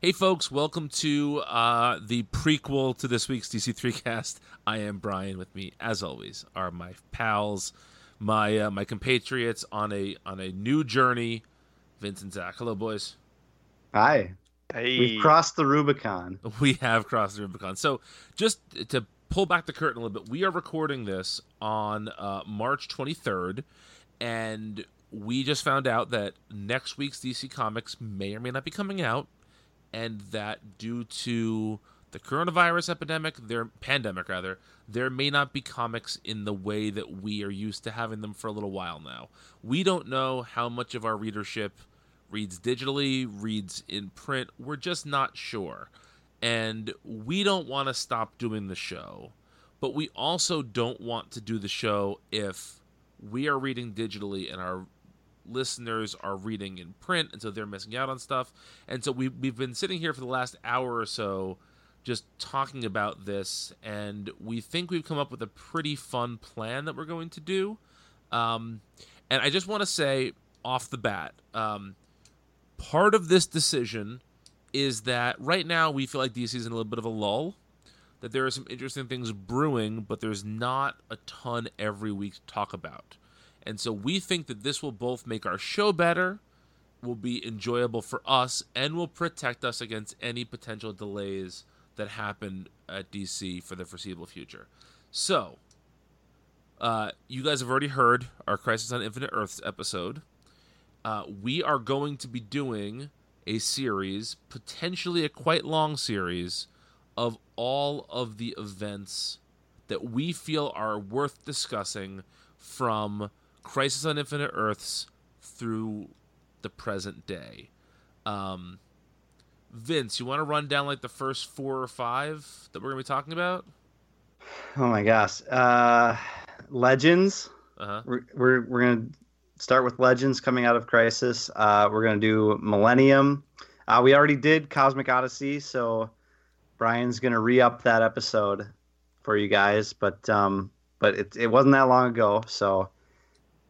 Hey, folks, welcome to uh, the prequel to this week's DC3 cast. I am Brian. With me, as always, are my pals, my uh, my compatriots on a on a new journey. Vince and Zach. Hello, boys. Hi. Hey. We've crossed the Rubicon. We have crossed the Rubicon. So, just to pull back the curtain a little bit, we are recording this on uh, March 23rd, and we just found out that next week's DC Comics may or may not be coming out and that due to the coronavirus epidemic, their pandemic rather, there may not be comics in the way that we are used to having them for a little while now. We don't know how much of our readership reads digitally, reads in print. We're just not sure. And we don't want to stop doing the show, but we also don't want to do the show if we are reading digitally and our listeners are reading in print, and so they're missing out on stuff. And so we we've been sitting here for the last hour or so, just talking about this, and we think we've come up with a pretty fun plan that we're going to do. Um, and I just want to say off the bat, um, part of this decision is that right now we feel like DC is in a little bit of a lull. That there are some interesting things brewing, but there's not a ton every week to talk about. And so we think that this will both make our show better, will be enjoyable for us, and will protect us against any potential delays that happen at DC for the foreseeable future. So, uh, you guys have already heard our Crisis on Infinite Earths episode. Uh, we are going to be doing a series, potentially a quite long series, of all of the events that we feel are worth discussing from Crisis on Infinite Earths through the present day. Um, Vince, you want to run down like the first four or five that we're gonna be talking about? Oh my gosh. Uh, Legends. Uh-huh. We're, we're, we're going to start with Legends coming out of Crisis. Uh, we're going to do Millennium. Uh, we already did Cosmic Odyssey, so Brian's going to re up that episode for you guys. But um, but it, it wasn't that long ago, so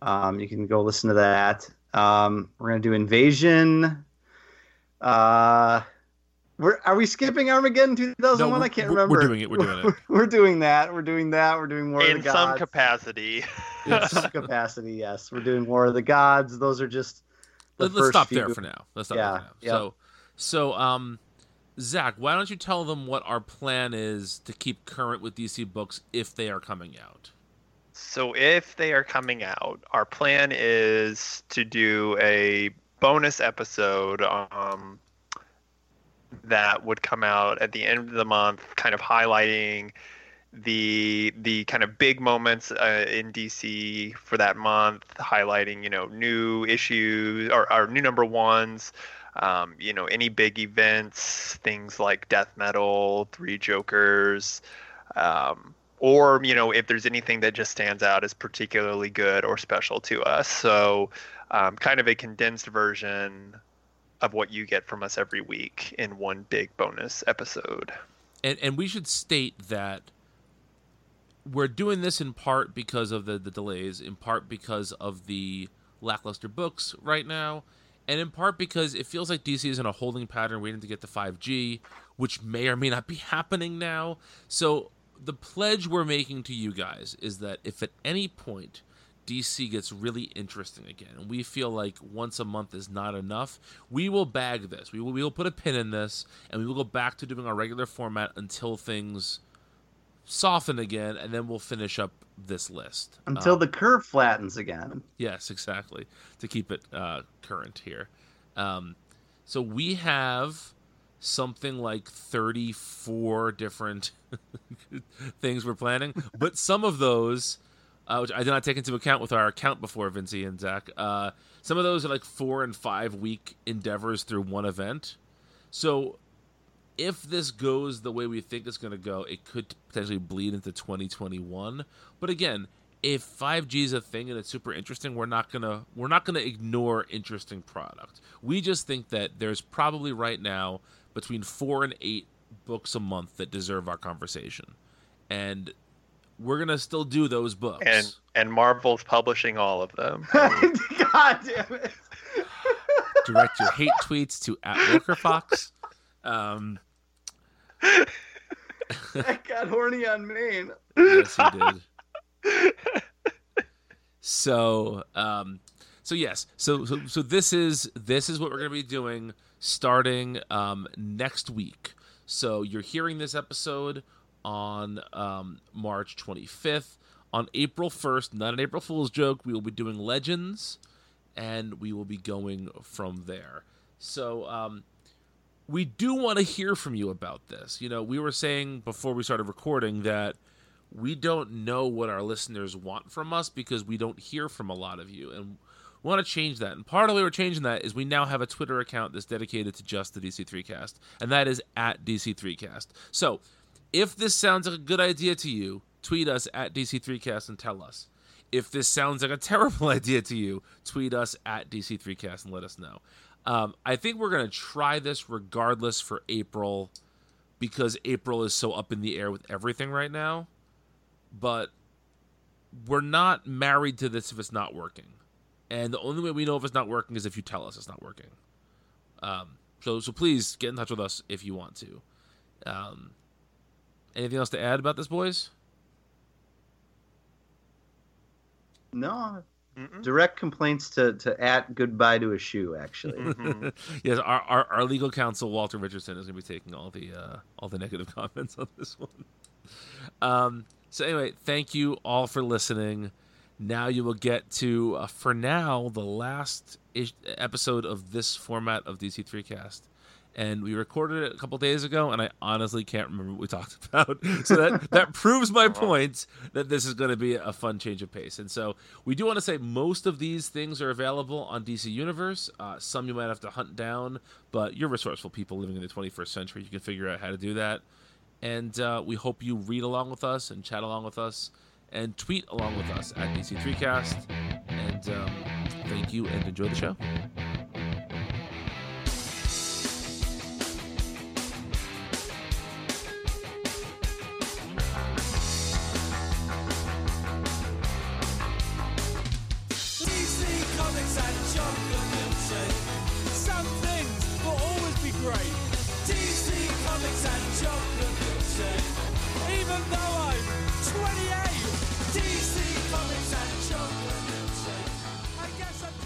um, you can go listen to that. Um, we're going to do Invasion. Uh, we're, are we skipping Armageddon 2001? No, I can't remember. we're doing it, we're doing it. we're doing that. We're doing that. We're doing War of in some capacity. In some capacity, yes. We're doing War of the Gods. Those are just. the Let, us stop few. there for now. Let's stop Yeah, there for now. yep. So, so um, Zach, why don't you tell them what our plan is to keep current with DC books if they are coming out? So if they are coming out, our plan is to do a bonus episode um, that would come out at the end of the month, kind of highlighting the the kind of big moments uh, in DC for that month, highlighting you know new issues or, or new number ones. Um, you know any big events, things like Death Metal, Three Jokers, um, or you know if there's anything that just stands out as particularly good or special to us. So, um, kind of a condensed version of what you get from us every week in one big bonus episode. And and we should state that we're doing this in part because of the, the delays, in part because of the lackluster books right now, and in part because it feels like DC is in a holding pattern waiting to get to 5G, which may or may not be happening now. So the pledge we're making to you guys is that if at any point DC gets really interesting again, and we feel like once a month is not enough, we will bag this. We will we will put a pin in this, and we will go back to doing our regular format until things soften again, and then we'll finish up this list Until Um, the curve flattens again. Yes, exactly. To keep it uh, current here. Um, so we have something like 34 different things we're planning, but some of those, uh, which I did not take into account with our account before, Vinci and Zach, uh, some of those are like four and five week endeavors through one event. So if this goes the way we think it's going to go, it could potentially bleed into 2021. But again, if 5G is a thing and it's super interesting, we're not gonna we're not gonna ignore interesting product. We just think that there's probably right now between four and eight books a month that deserve our conversation, and we're gonna still do those books. And and Marvel's publishing all of them. God damn it. direct your hate tweets to at Walker Fox. Um, I got horny on Maine. yes, he did. So, um, so yes, so so so this is this is what we're gonna be doing starting um, next week. So you're hearing this episode on um, March 25th. On April 1st, not an April Fool's joke, we will be doing Legends, and we will be going from there. So um, we do want to hear from you about this. You know, we were saying before we started recording that we don't know what our listeners want from us because we don't hear from a lot of you and we want to change that. And part of the way we're changing that is we now have a twitter account that's dedicated to just the dc3cast and that is at dc3cast so if this sounds like a good idea to you tweet us at dc3cast and tell us. If this sounds like a terrible idea to you tweet us at dc3cast and let us know. Um, i think we're going to try this regardless for april because april is so up in the air with everything right now. But we're not married to this if it's not working. And the only way we know if it's not working is if you tell us it's not working. Um, so so please get in touch with us if you want to. Um, anything else to add about this, boys? No, Mm-mm. direct complaints to to at goodbye to a shoe. Actually, Mhm. yes, our, our our legal counsel Walter Richardson is going to be taking all the uh, all the negative comments on this one. Um, so anyway, thank you all for listening. Now you will get to, uh, for now, the last ish- episode of this format of DC3 Cast. And we recorded it a couple days ago, and I honestly can't remember what we talked about. So that, that proves my point that this is going to be a fun change of pace. And so we do want to say most of these things are available on DC Universe. Uh, some you might have to hunt down, but you're resourceful people living in the 21st century. You can figure out how to do that and uh, we hope you read along with us and chat along with us and tweet along with us at DC3Cast. And um, thank you and enjoy the show.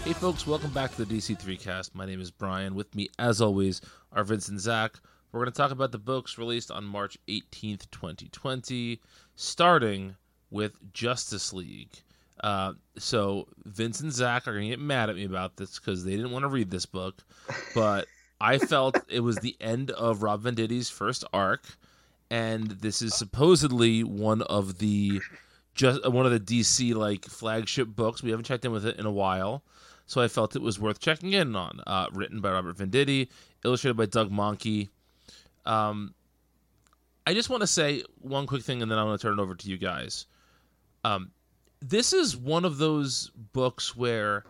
Hey, folks, welcome back to the DC3 Cast. My name is Brian. With me, as always, are Vince and Zach. We're going to talk about the books released on March 18th, 2020, starting with Justice League. Uh, so, Vince and Zach are going to get mad at me about this because they didn't want to read this book, but I felt it was the end of Rob Venditti's first arc, and this is supposedly one of the just one of the DC like flagship books. We haven't checked in with it in a while so I felt it was worth checking in on. Uh, written by Robert Venditti, illustrated by Doug Mahnke. Um, I just want to say one quick thing, and then I'm going to turn it over to you guys. Um, this is one of those books where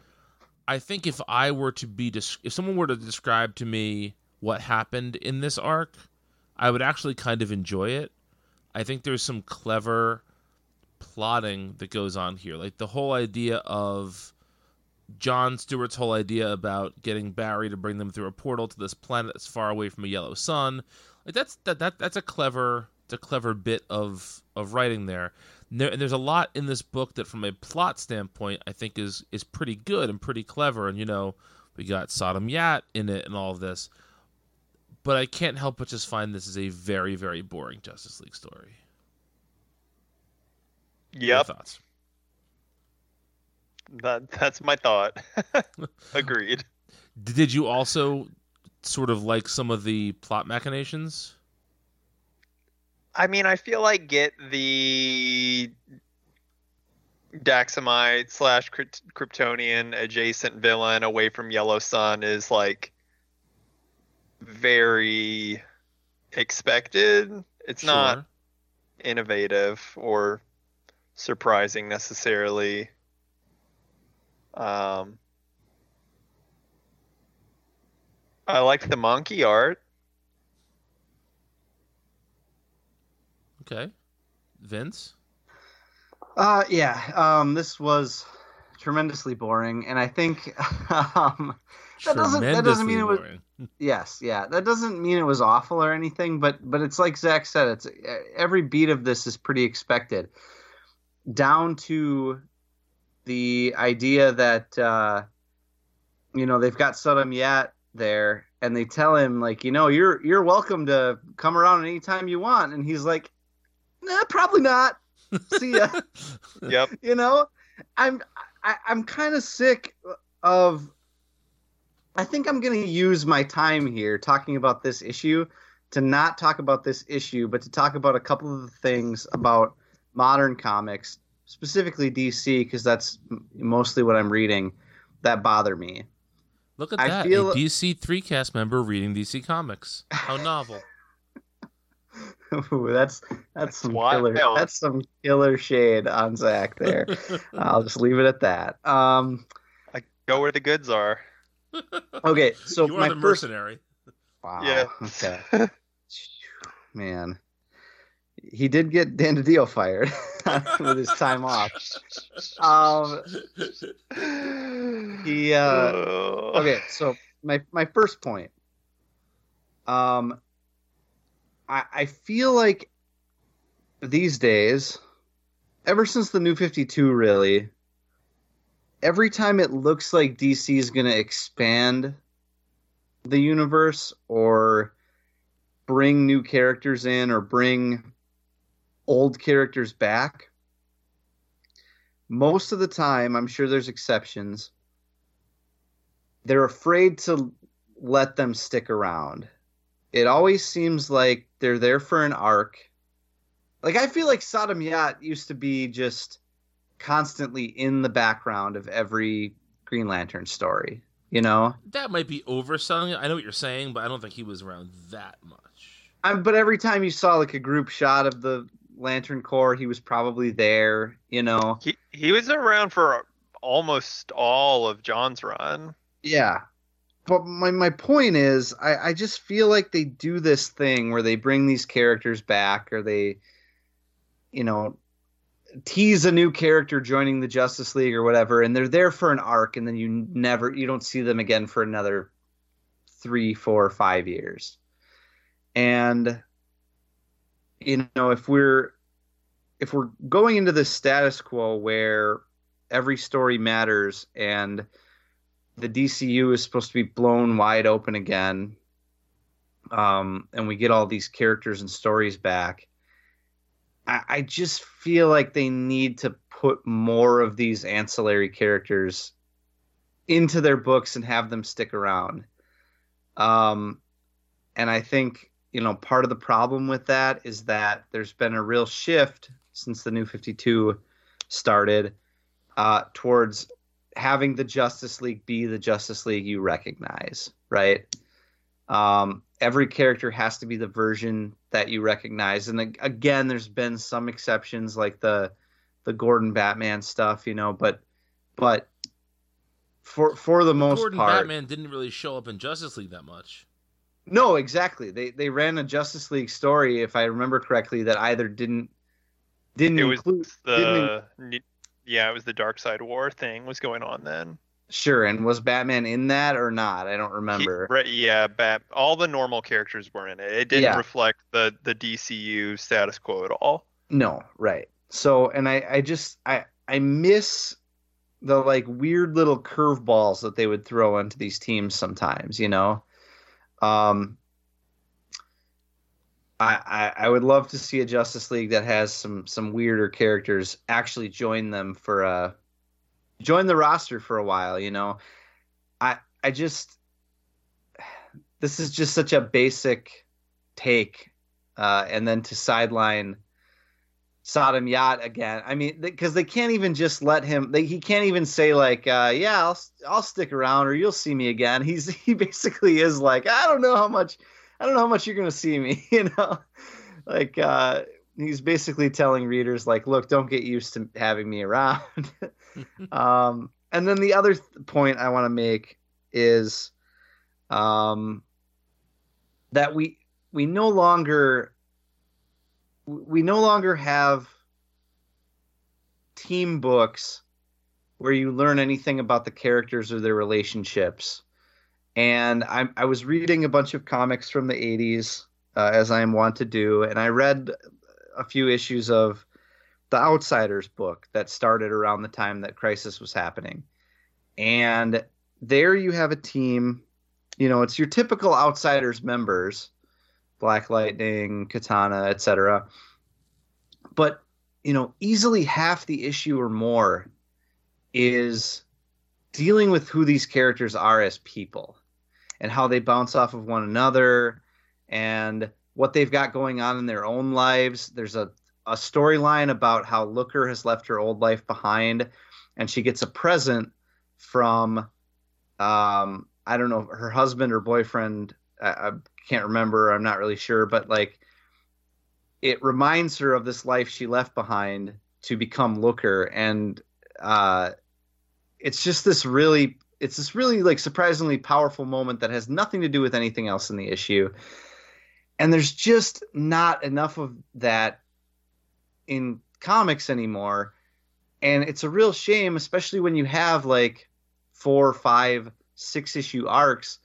I think if I were to be, if someone were to describe to me what happened in this arc, I would actually kind of enjoy it. I think there's some clever plotting that goes on here, like the whole idea of John Stewart's whole idea about getting Barry to bring them through a portal to this planet that's far away from a yellow sun, like that's that, that that's a clever it's a clever bit of of writing there. And, there. and there's a lot in this book that, from a plot standpoint, I think is is pretty good and pretty clever. And you know, we got Sodam Yat in it and all of this, but I can't help but just find this is a very very boring Justice League story. Your thoughts? That that's my thought. Agreed. Did you also sort of like some of the plot machinations? I mean, I feel like get the Daxamite slash Kryptonian adjacent villain away from Yellow Sun is like very expected. It's not innovative or surprising necessarily. Um, I like the Mahnke art. Okay. Vince? Uh, yeah. Um, this was tremendously boring, and I think um, That doesn't- that doesn't mean it was- boring. yes, yeah, that doesn't mean it was awful or anything, but but it's like Zach said, it's every beat of this is pretty expected, down to the idea that uh, you know they've got Sodam Yat there, and they tell him like, you know, you're you're welcome to come around anytime you want, and he's like, nah, probably not. See ya. Yep. you know i'm I, i'm kind of sick of i think i'm going to use my time here talking about this issue to not talk about this issue but to talk about a couple of the things about modern comics specifically dc because that's m- mostly what i'm reading that bother me Look at I that. feel- A DC three cast member reading DC comics. How novel. Ooh, that's that's some wild. killer that's some killer shade on zach there i'll just leave it at that um Go where the goods are. okay so you are my the first mercenary. wow Yeah. okay man he did get Dan DiDio fired with his time off. Um, he uh, okay, so my my first point. Um, I I feel like these days, ever since the New Fifty Two, really, every time it looks like DC is going to expand the universe or bring new characters in or bring old characters back. Most of the time, I'm sure there's exceptions. They're afraid to let them stick around. It always seems like they're there for an arc. Like I feel like Sodam Yat used to be just constantly in the background of every Green Lantern story. You know, That might be overselling it. I know what you're saying, but I don't think he was around that much. I'm, but every time you saw like a group shot of the Lantern Corps, he was probably there. You know, He he was around for almost all of John's run. Yeah. But my, my point is, I, I just feel like they do this thing where they bring these characters back or they, you know, tease a new character joining the Justice League or whatever, and they're there for an arc, and then you never, you don't see them again for another three, four, five years. And, you know, if we're, if we're going into the status quo where every story matters and, the DCU is supposed to be blown wide open again, um, and we get all these characters and stories back. I, I just feel like they need to put more of these ancillary characters into their books and have them stick around. Um, and I think you know part of the problem with that is that there's been a real shift since the New Fifty Two started uh, towards having the Justice League be the Justice League you recognize, right? Um, every character has to be the version that you recognize, and again, there's been some exceptions like the the Gordon Batman stuff, you know, but but for for the most Gordon part, Batman didn't really show up in Justice League that much. No, exactly. They they ran a Justice League story, if I remember correctly, that either didn't didn't It include didn't the yeah, it was the Darkseid War thing was going on then. sure, and was Batman in that or not? I don't He- remember. right, yeah, Bat, all the normal characters were in it. It didn't Yeah. reflect the the DCU status quo at all. No, right. So, and I, I just, I, I miss the like weird little curveballs that they would throw into these teams sometimes. You know, um, I, I, I would love to see a Justice League that has some some weirder characters actually join them for a join the roster for a while. You know, I, I just, this is just such a basic take, uh, and then to sideline. Sodam Yat again. I mean, because they can't even just let him. They, he can't even say like, uh, "Yeah, I'll I'll stick around," or "You'll see me again." He's he basically is like, "I don't know how much, I don't know how much you're gonna see me," you know, like uh, he's basically telling readers like, "Look, don't get used to having me around." um, and then the other th- point I want to make is, um, that we we no longer we no longer have team books where you learn anything about the characters or their relationships. And I, I was reading a bunch of comics from the 80s, uh, as I am wont to do, and I read a few issues of the Outsiders book that started around the time that Crisis was happening. And there you have a team, you know, it's your typical Outsiders members, Black Lightning, Katana, etc. But, you know, easily half the issue or more is dealing with who these characters are as people and how they bounce off of one another and what they've got going on in their own lives. There's a, a storyline about how Looker has left her old life behind and she gets a present from um I don't know her husband or boyfriend I, I can't remember I'm not really sure but like it reminds her of this life she left behind to become Looker and uh it's just this really it's this really like surprisingly powerful moment that has nothing to do with anything else in the issue. And there's just not enough of that in comics anymore and it's a real shame especially when you have like four five six issue arcs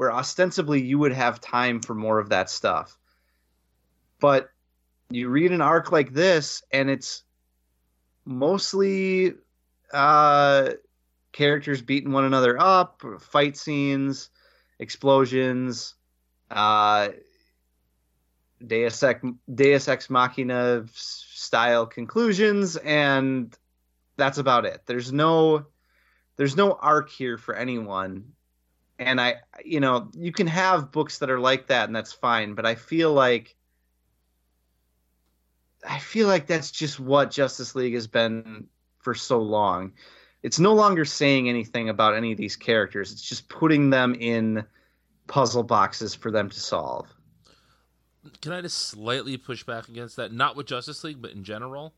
where ostensibly you would have time for more of that stuff but you read an arc like this and it's mostly uh characters beating one another up, fight scenes, explosions, uh, Deus Ex, Deus Ex Machina style conclusions, and that's about it. There's no there's no arc here for anyone. And I you know, you can have books that are like that and that's fine, but I feel like I feel like that's just what Justice League has been for so long it's no longer saying anything about any of these characters. It's just putting them in puzzle boxes for them to solve. Can I just slightly push back against that? Not with Justice League, but in general.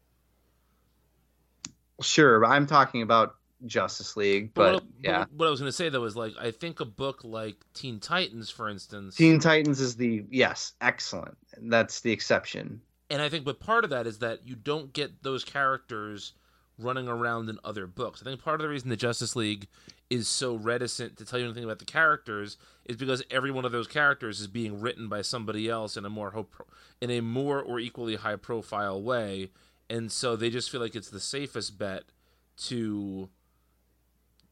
Sure, I'm talking about Justice League, but, what, yeah. But what I was going to say though is like I think a book like Teen Titans, for instance. Teen Titans is the yes, excellent. That's the exception. And I think, but part of that is that you don't get those characters running around in other books. I think part of the reason the Justice League is so reticent to tell you anything about the characters is because every one of those characters is being written by somebody else in a more in a more or equally high profile way, and so they just feel like it's the safest bet to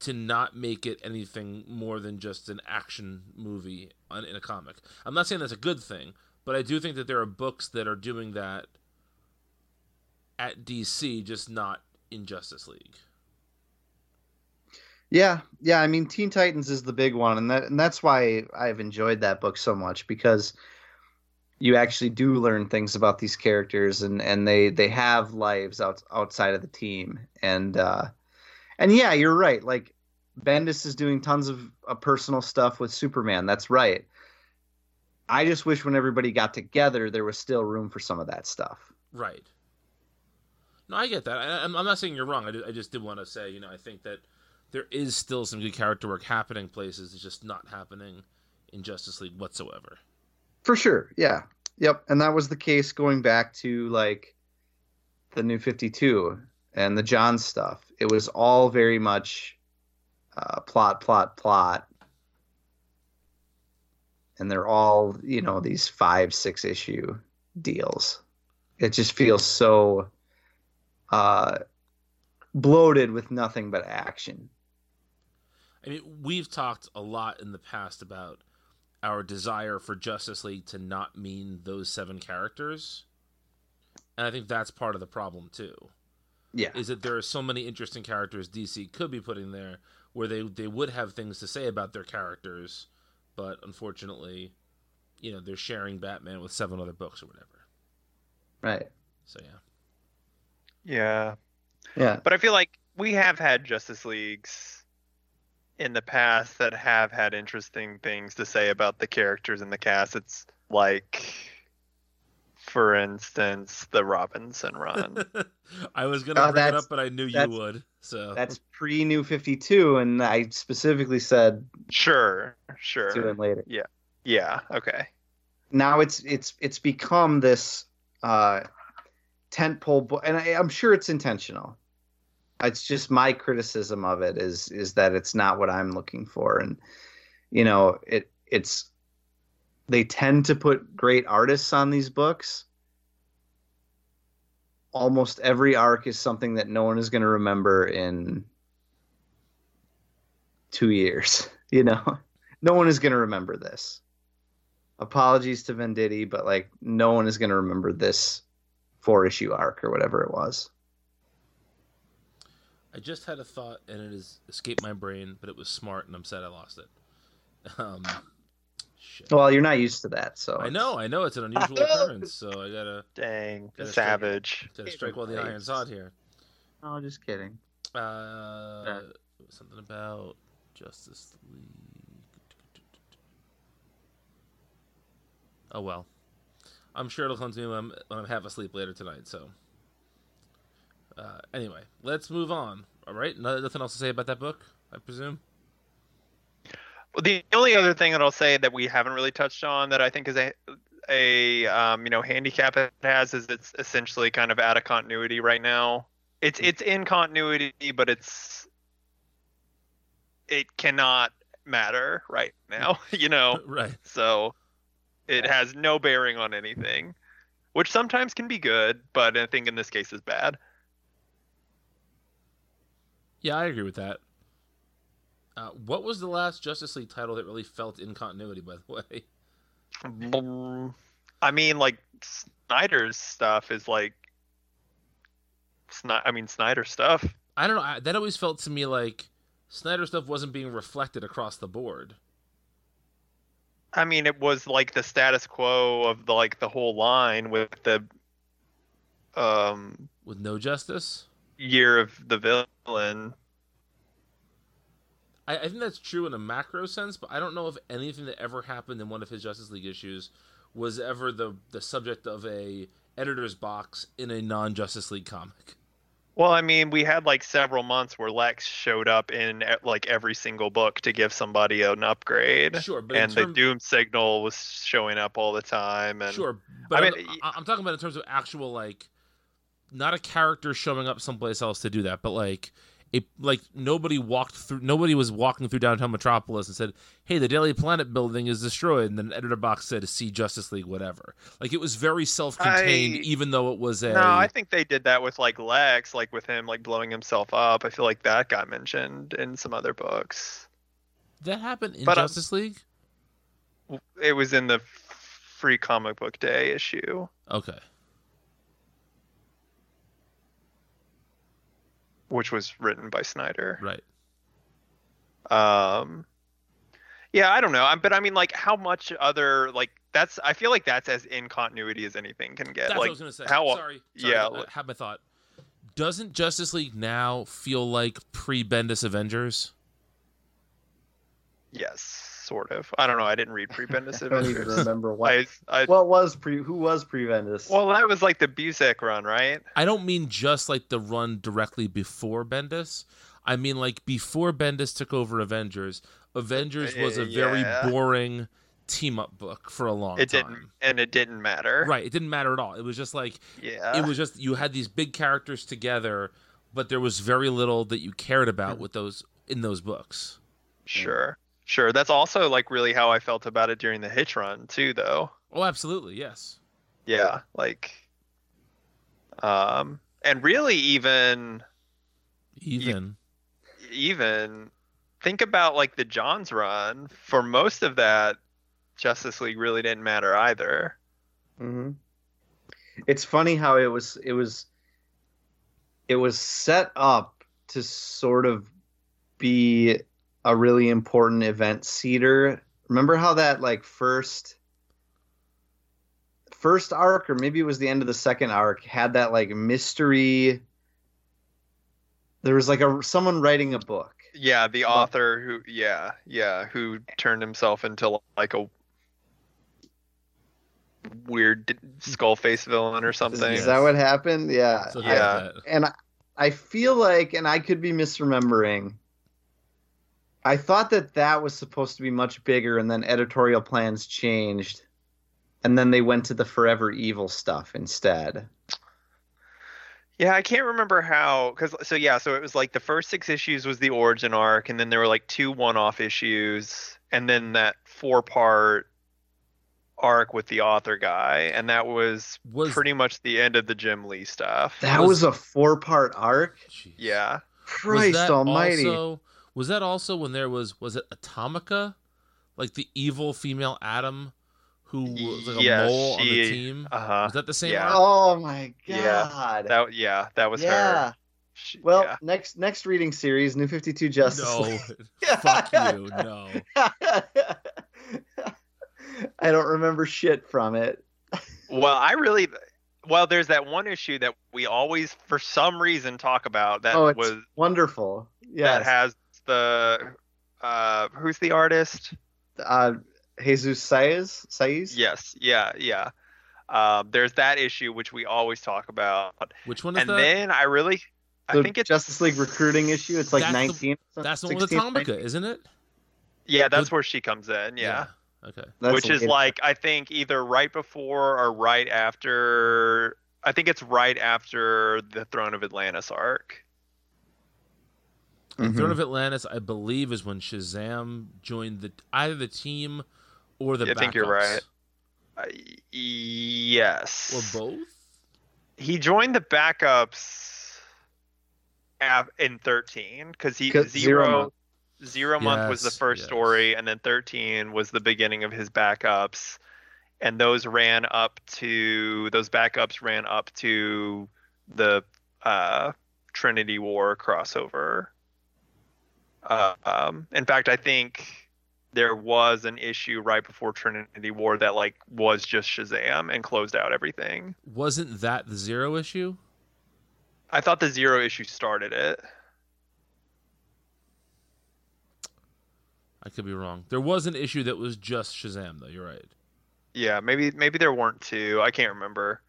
to not make it anything more than just an action movie in a comic. I'm not saying that's a good thing, but I do think that there are books that are doing that at DC, just not in Justice League. Yeah, yeah. I mean, Teen Titans is the big one, and that and that's why I've enjoyed that book so much because you actually do learn things about these characters, and and they they have lives out, outside of the team, and uh, and yeah, you're right. Like Bendis is doing tons of uh, personal stuff with Superman. That's right. I just wish when everybody got together, there was still room for some of that stuff. Right. No, I get that. I, am not saying you're wrong. I, I just did want to say, you know, I think that there is still some good character work happening places. It's just not happening in Justice League whatsoever. For sure. Yeah. Yep. And that was the case going back to like the New 52 and the John stuff. It was all very much uh, plot, plot, plot. And they're all, you know, these five, six issue deals. It just feels so uh, bloated with nothing but action. I mean, we've talked a lot in the past about our desire for Justice League to not mean those seven characters. And I think that's part of the problem too. Yeah. Is that there are so many interesting characters DC could be putting there where they they would have things to say about their characters, but unfortunately, you know, they're sharing Batman with seven other books or whatever. Right. So yeah. Yeah. Yeah. But I feel like we have had Justice Leagues in the past that have had interesting things to say about the characters in the cast. It's like, for instance, the Robinson run. I was gonna Oh, bring it that's- up, but I knew you would. So That's pre New 52, and I specifically said sure, sure, do sure. it later. Yeah, yeah, okay. Now it's it's it's become this uh, tentpole book, and I, I'm sure it's intentional. it's just my criticism of it is is that it's not what I'm looking for, and you know it it's they tend to put great artists on these books. Almost every arc is something that no one is going to remember in two years. You know, no one is going to remember this. Apologies to Venditti, but like no one is going to remember this four issue arc or whatever it was. I just had a thought and it has escaped my brain, but it was smart and I'm sad I lost it. Um, shit. Well, you're not used to that, so I know, I know it's an unusual occurrence, so I gotta Dang, Gotta savage. gotta strike while the iron's hot here. No, just kidding. Uh, something about Justice League. Oh well, I'm sure it'll come to me when I'm, when I'm half asleep later tonight. So, uh, anyway, let's move on. All right, nothing else to say about that book, I presume. Well, the only other thing that I'll say that we haven't really touched on that I think is a a um, you know handicap it has is it's essentially kind of out of continuity right now. It's it's in continuity, but it's it cannot matter right now. You know, right. so it has no bearing on anything, which sometimes can be good, but I think in this case is bad. Yeah, I agree with that. Uh, what was the last Justice League title that really felt in continuity? By the way, I mean, like Snyder's stuff is like, Sni- I mean Snyder stuff. I don't know. I, that always felt to me like Snyder stuff wasn't being reflected across the board. I mean, it was like the status quo of the like the whole line with the um with no justice. year of the villain. I, I think that's true in a macro sense, but I don't know if anything that ever happened in one of his Justice League issues was ever the the subject of a editor's box in a non Justice League comic. Well, I mean, we had like several months where Lex showed up in like every single book to give somebody an upgrade, Sure, but and term- the Doom Signal was showing up all the time. And Sure, but I mean, am I'm talking about in terms of actual like, not a character showing up someplace else to do that, but like. A, like nobody walked through nobody was walking through downtown metropolis and said hey the daily planet building is destroyed and then editor box said see justice league whatever like it was very self-contained I- even though it was a No, I think they did that with like Lex, like with him like blowing himself up. I feel like that got mentioned in some other books. that happened in But, um, justice league It was in the free comic book day issue. okay which was written by Snyder. right Um, yeah, I don't know, but I mean, like, how much other like that's? I feel like that's as in continuity as anything can get. That's like, what I was gonna say. how- sorry, sorry, yeah, I had my thought. Doesn't Justice League now feel like pre-Bendis Avengers? yes, sort of. I don't know. I didn't read pre-Bendis I don't even remember what. I, I, What was pre? Who was pre-Bendis? well, that was like the Busiek run, right? I don't mean just like the run directly before Bendis. I mean like before Bendis took over Avengers. Avengers was a very Yeah. boring team-up book for a long It time. didn't, and it didn't matter. Right, it didn't matter at all. It was just like Yeah. it was just you had these big characters together, but there was very little that you cared about mm. with those in those books. Sure. Sure. That's also like really how I felt about it during the Hitch run too, though. Oh, absolutely, yes. Yeah, like um and really even Even even think about like the Johns run for most of that Justice League really didn't matter either. hmm It's funny how it was. It was. It was set up to sort of be a really important event cedar Remember how that like first first arc, or maybe it was the end of the second arc, had that like mystery. There was like a someone writing a book. Yeah, the author who yeah, yeah, who turned himself into like a weird skull face villain or something. is that what happened? Yeah. something Yeah. like and I, I feel like, and I could be misremembering. I thought that that was supposed to be much bigger, and then editorial plans changed, and then they went to the Forever Evil stuff instead. Yeah, I can't remember how because so yeah, so it was like the first six issues was the origin arc, and then there were like two one-off issues, and then that four-part arc with the author guy, and that was, Was pretty much the end of the Jim Lee stuff. That Was- was a four part arc. Jeez. Yeah, Was Christ that Almighty! Also, was that also when there was was it Atomica, like the evil female Atom, who was like a Yes, mole on the team? uh huh. Was that the same? yeah. oh my Yeah, god! That yeah, that was yeah. her. She- Well, yeah. next next reading series, New Fifty Two Justice no, fuck you, no. I don't remember shit from it. Well, I really well, there's that one issue that we always, for some reason, talk about that oh, it's was wonderful. that Yes. Has the uh who's the artist? uh, Jesus Saiz. Saiz. Yes, yeah, yeah. Um, there's that issue which we always talk about, Which one is and that? then I really, I The think it's Justice League recruiting issue. It's like That's the- nineteen. That's the one with 16, Atomica, isn't it? Yeah, that's Good- where she comes in. Yeah. Okay. That's Which is like I think either right before or right after. I think it's right after the Throne of Atlantis arc. Mhm. Throne of Atlantis, I believe, is when Shazam joined the either the team or the I think you're right. Uh, yes. Or both? He joined the backups in 13 because he 'Cause Zero zero Month. zero month was the first yes. story, and then 13 was the beginning of his backups, and those ran up to those backups ran up to the uh, Trinity War crossover. Uh, um, in fact, I think there was an issue right before Trinity War that like was just Shazam and closed out everything. Wasn't that the zero issue? I thought the zero issue started it. I could be wrong. There was an issue that was just Shazam, though. You're right. Yeah, maybe maybe there weren't two. I can't remember.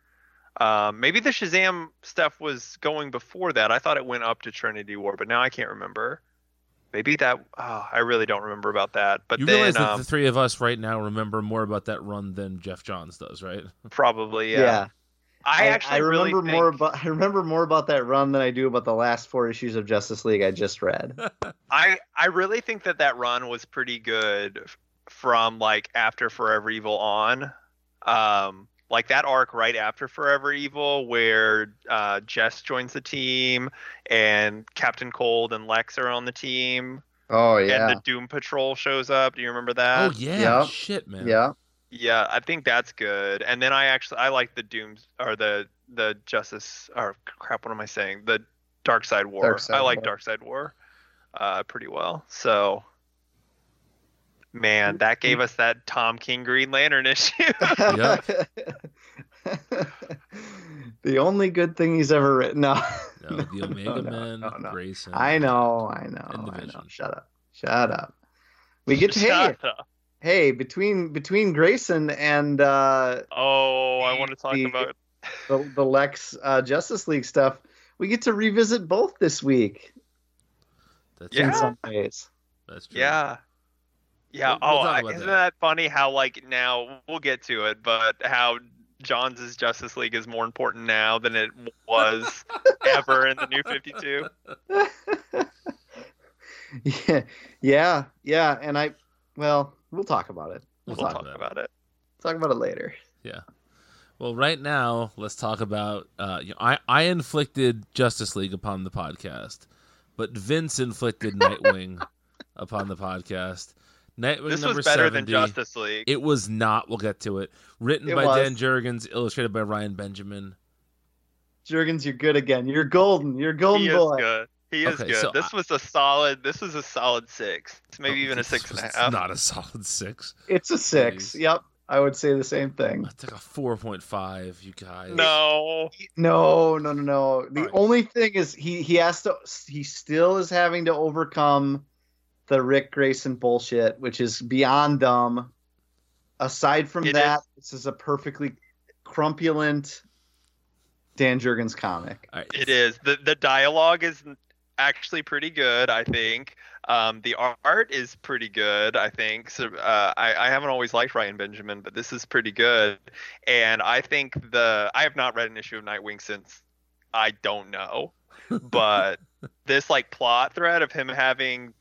Um, maybe the Shazam stuff was going before that. I thought it went up to Trinity War, but now I can't remember. Maybe that. Oh, I really don't remember about that. But you then realize that um, the three of us right now remember more about that run than Geoff Johns does, right? probably Yeah. yeah. I, actually I remember really more think- about I remember more about that run than I do about the last four issues of Justice League I just read. I I really think that that run was pretty good from like after Forever Evil on. Um like that arc right after Forever Evil where uh Jess joins the team and Captain Cold and Lex are on the team Oh yeah. and the Doom Patrol shows up. Do you remember that? oh yeah, yeah. shit, man. yeah. Yeah, I think that's good. And then I actually I like the Dooms or the the Justice or crap. What am I saying? The Darkseid War. Darkseid I like War. Darkseid War, uh, pretty well. So, man, that gave us that Tom King Green Lantern issue. the only good thing he's ever written. No, No, the Omega no, Man, no, no. Grayson. I know, I know, I know. Shut up, shut up. We get to hey, up. hey between between Grayson and uh, Oh, I want to talk The- about. the the Lex uh, Justice League stuff. We get to revisit both this week That's Yeah. in some ways. That's true. Yeah. Yeah. We'll- we'll oh, I- isn't that. that funny how like now we'll get to it, but how Johns' Justice League is more important now than it was ever in the New Fifty Two. yeah, yeah, yeah. And I, well, we'll talk about it. We'll We'll talk talk about about it. Talk about it later. Yeah. Well, right now, let's talk about. Uh, you know, I I inflicted Justice League upon the podcast, but Vince inflicted Nightwing upon the podcast. Nightwing This number was better 70. than Justice League. It was not. We'll get to it. Written It by was. Dan Jurgens, illustrated by Ryan Benjamin. Jurgens, you're good again. You're golden. You're golden he is good. He is Okay, good. so this was a solid. This was a solid six. Maybe oh, even a This six and a was half. Not a solid six. It's a six. Jeez. Yep, I would say the same thing. It's like a four point five. You guys. No. No, no, no, no. The All right. only thing is he he has to. He still is having to overcome the Ric Grayson bullshit, which is beyond dumb. Aside from It that, this is a perfectly crumpulent Dan Jurgens comic. All right. It is. the The dialogue is actually pretty good. I think. Um, the art is pretty good. I think. So uh, I I haven't always liked Ryan Benjamin, but this is pretty good. And I think the I have not read an issue of Nightwing since I don't know. But this like plot thread of him having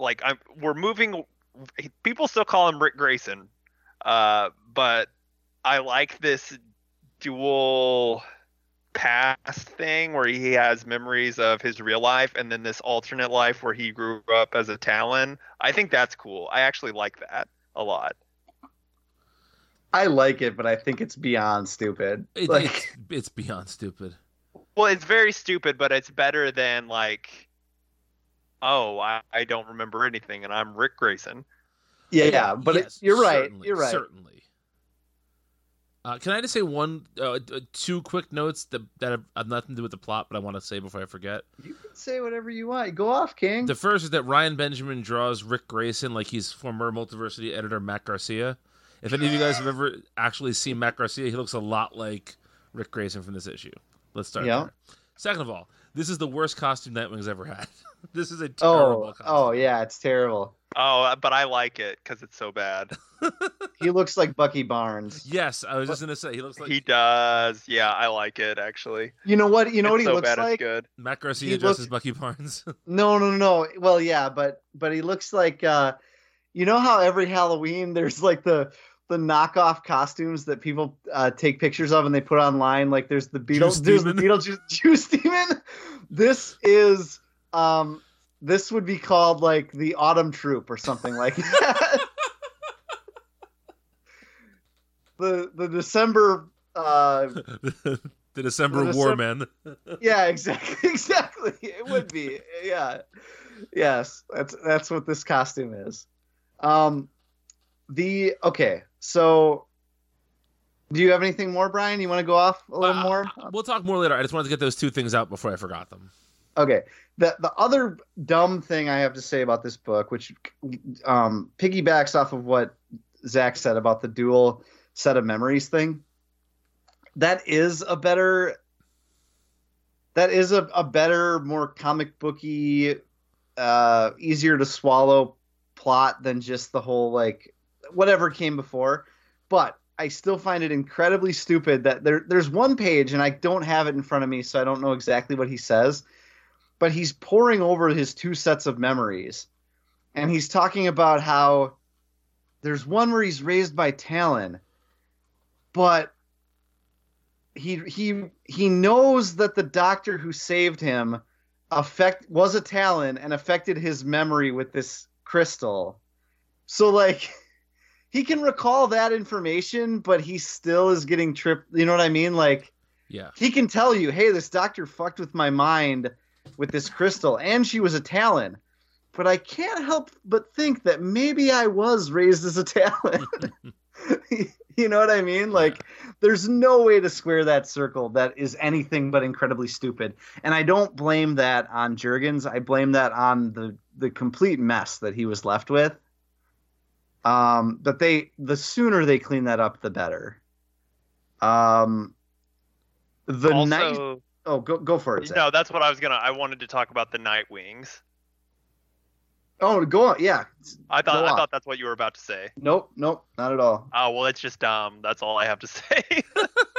like I'm we're moving people still call him Ric Grayson. Uh but I like this dual past thing where he has memories of his real life and then this alternate life where he grew up as a Talon. I think that's cool. I actually like that a lot. I like it, but I think it's beyond stupid. It, like, it's, it's beyond stupid. Well, it's very stupid, but it's better than like, oh, I, I don't remember anything, and I'm Ric Grayson. yeah, yeah, but it, you're right. certainly, You're right. Certainly. Uh, can I just say one, uh, two quick notes that that have, have nothing to do with the plot, but I want to say before I forget. You can say whatever you want. Go off, King. The first is that Ryan Benjamin draws Ric Grayson like he's former Multiversity editor Matt Garcia. If any of you guys have ever actually seen Matt Garcia, he looks a lot like Ric Grayson from this issue. Let's start Yeah. there. Second of all, this is the worst costume Nightwing's ever had. this is a terrible oh, costume. oh yeah, it's terrible. Oh, but I like it because it's so bad. He looks like Bucky Barnes. Yes, I was just gonna say he looks like he does. Yeah, I like it actually. You know what? You know what he so looks bad like? it's good. Matt Garcia he dresses looks- Bucky Barnes. No, no, no. Well, yeah, but but he looks like uh you know how every Halloween there's like the the knockoff costumes that people uh, take pictures of and they put online. Like there's the Beatles, there's the. Beetlejuice Juice Demon. This is um this would be called like the Autumn Troop or something like that. the the December uh the December The War Decem- Man. yeah exactly exactly it would be yeah yes that's that's what this costume is um the okay so do you have anything more brian you want to go off a little Uh, more We'll talk more later. I just wanted to get those two things out before I forgot them. okay the the other dumb thing i have to say about this book which um piggybacks off of what zach said about the dual set of memories thing that is a better that is a, a better more comic booky uh easier to swallow plot than just the whole like whatever came before but i still find it incredibly stupid that there there's one page and i don't have it in front of me so i don't know exactly what he says but he's pouring over his two sets of memories and he's talking about how there's one where he's raised by talon but he he he knows that the doctor who saved him affect was a talon and affected his memory with this crystal. So like he can recall that information but he still is getting tripped you know what i mean like Yeah. he can tell you, hey, this doctor fucked with my mind with this crystal, and she was a Talon. But I can't help but think that maybe I was raised as a Talon. you know what I mean? Like, there's no way to square that circle that is anything but incredibly stupid. And I don't blame that on Jurgens. I blame that on the the complete mess that he was left with. Um, but they the sooner they clean that up, the better. Um, the also, night. Oh, go go for it. Zach. no, that's what I was gonna. I wanted to talk about the Night Wings. Oh, go on. Yeah. I thought I thought that's what you were about to say. Nope. Nope. Not at all. Oh well, it's just dumb. That's all I have to say.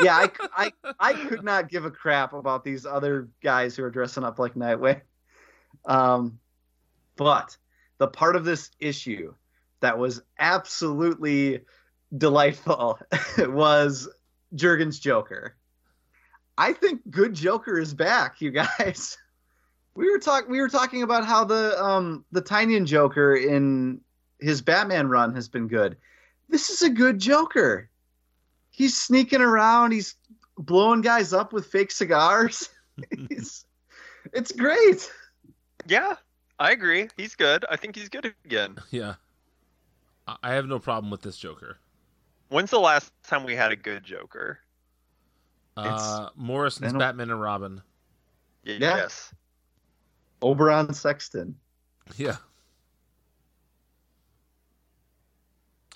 Yeah, I, I, I could not give a crap about these other guys who are dressing up like Nightwing. Um, but the part of this issue that was absolutely delightful was Jurgens' Joker. I think good Joker is back, you guys. We were talk we were talking about how the um the Tynion Joker in his Batman run has been good. This is a good Joker. He's sneaking around, he's blowing guys up with fake cigars. He's, it's great. yeah, I agree. He's good. I think he's good again. Yeah. I I have no problem with this Joker. When's the last time we had a good Joker? Uh, Morrison's Batman and Robin. Yeah. Yes. Oberon Sexton. Yeah.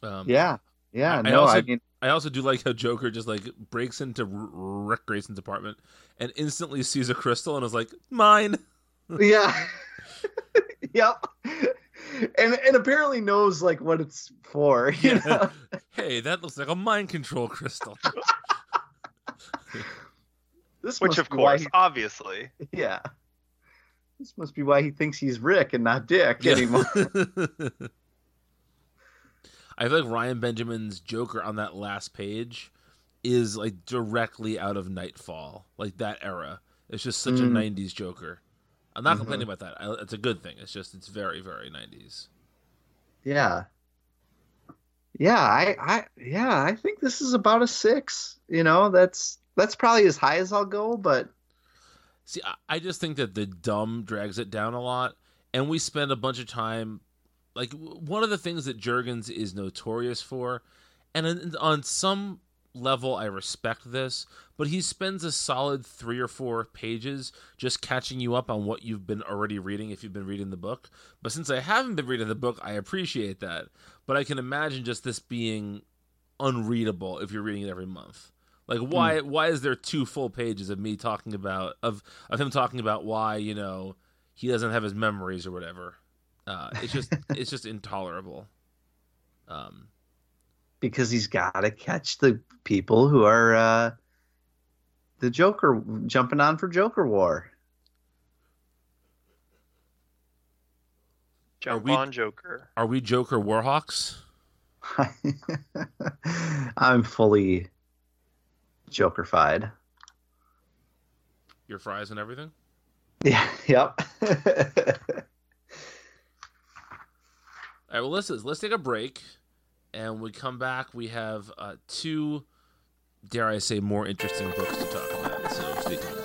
Um, Yeah. Yeah, I- I no, also- I mean I also do like how Joker just like breaks into R- Ric Grayson's apartment and instantly sees a crystal and is like, "Mine." Yeah. yep. And and apparently knows like what it's for. You know? hey, that looks like a mind control crystal. This Which, of be why course, obviously. yeah. This must be why he thinks he's Ric and not Dick Yeah. anymore. I feel like Ryan Benjamin's Joker on that last page is like directly out of Knightfall, like that era. It's just such a Mm. '90s Joker. I'm not Mhm. complaining about that. I, it's a good thing. It's just it's very very '90s. Yeah. Yeah, I, I yeah, I think this is about a six. You know, that's that's probably as high as I'll go, but See, I, I just think that the dumb drags it down a lot, and we spend a bunch of time. Like w- one of the things that Jurgens is notorious for, and on- on some level, I respect this, but he spends a solid three or four pages just catching you up on what you've been already reading if you've been reading the book. But since I haven't been reading the book, I appreciate that. But I can imagine just this being unreadable if you're reading it every month. Like why why is there two full pages of me talking about of of him talking about why, you know, he doesn't have his memories or whatever. Uh it's just it's just intolerable. Um because he's got to catch the people who are uh, the Joker jumping on for Joker War. Jump we- on Joker. are we Joker Warhawks? I'm fully Jokerfied. Your fries and everything? Yeah. Yep. All right, well, let's let's take a break, and we come back. We have uh, two, dare I say, more interesting books to talk about. So stay tuned.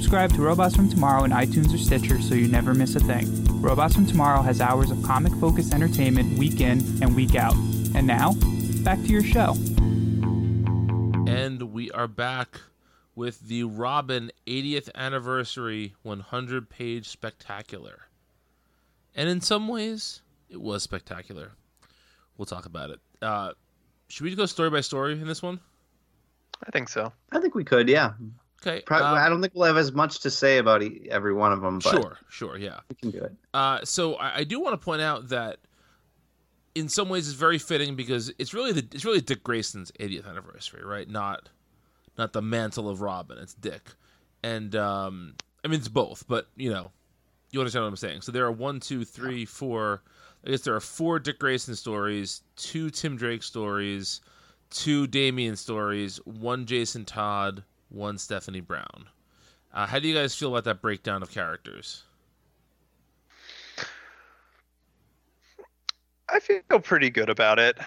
subscribe to Robots from Tomorrow in iTunes or Stitcher so you never miss a thing. Robots from Tomorrow has hours of comic focused entertainment week in and week out. And now, back to your show. And we are back with the Robin 80th anniversary 100 page spectacular. And in some ways, it was spectacular. We'll talk about it. Uh, should we go story by story in this one? I think so. I think we could. Yeah. Okay. Probably, um, I don't think we'll have as much to say about every one of them, but sure, sure, yeah. we can do it. Uh, so I, I do want to point out that in some ways it's very fitting because it's really the it's really Dick Grayson's 80th anniversary, right? Not not the mantle of Robin. It's Dick, and um, I mean it's both, but you know, you understand what I'm saying. So there are one, two, three, four. I guess there are four Dick Grayson stories, two Tim Drake stories, two Damian stories, one Jason Todd, one Stephanie Brown. Uh, how do you guys feel about that breakdown of characters? I feel pretty good about it.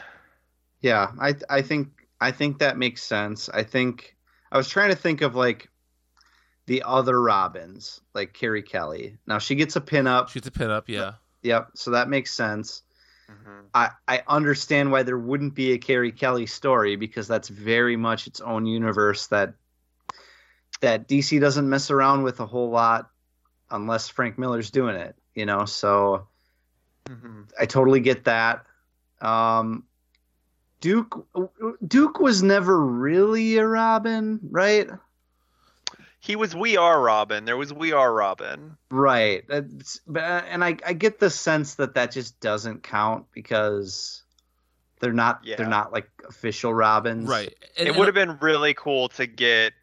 Yeah, I I think I think that makes sense. I think I was trying to think of like the other Robins, like Carrie Kelly. Now she gets a pinup. Shoots a pin up, yeah. Yep, so that makes sense. Mhm. I I understand why there wouldn't be a Carrie Kelly story because that's very much its own universe that that DC doesn't mess around with a whole lot unless Frank Miller's doing it, you know. So Mhm. I totally get that. Um, Duke Duke was never really a Robin, right? He was We Are Robin. There was We Are Robin. Right. That's, but and I I get the sense that that just doesn't count because they're not Yeah. they're not like official Robins. Right. And, it would have been really cool to get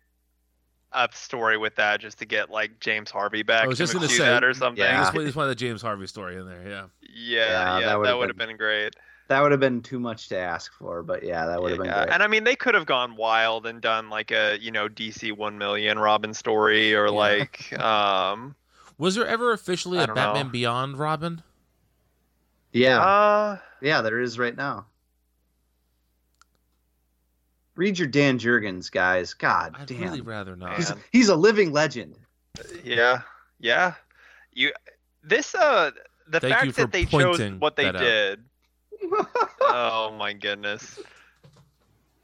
a story with that, just to get like James Harvey back I was to just gonna do say, that or something. yeah. Just, just wanted the James Harvey story in there, yeah. Yeah, Yeah, yeah, that that would've been- been great. That would have been too much to ask for, but yeah, that would have been Yeah, great. And I mean, they could have gone wild and done like a you know DC One Million Robin story or Yeah. like um Was there ever officially I a don't Batman know. Beyond Robin? yeah. uh yeah, there is right now. Read your Dan Jurgens, guys. God I'd damn. really rather not. he's, he's a living legend. yeah yeah you this uh the Thank fact that they chose what they did oh my goodness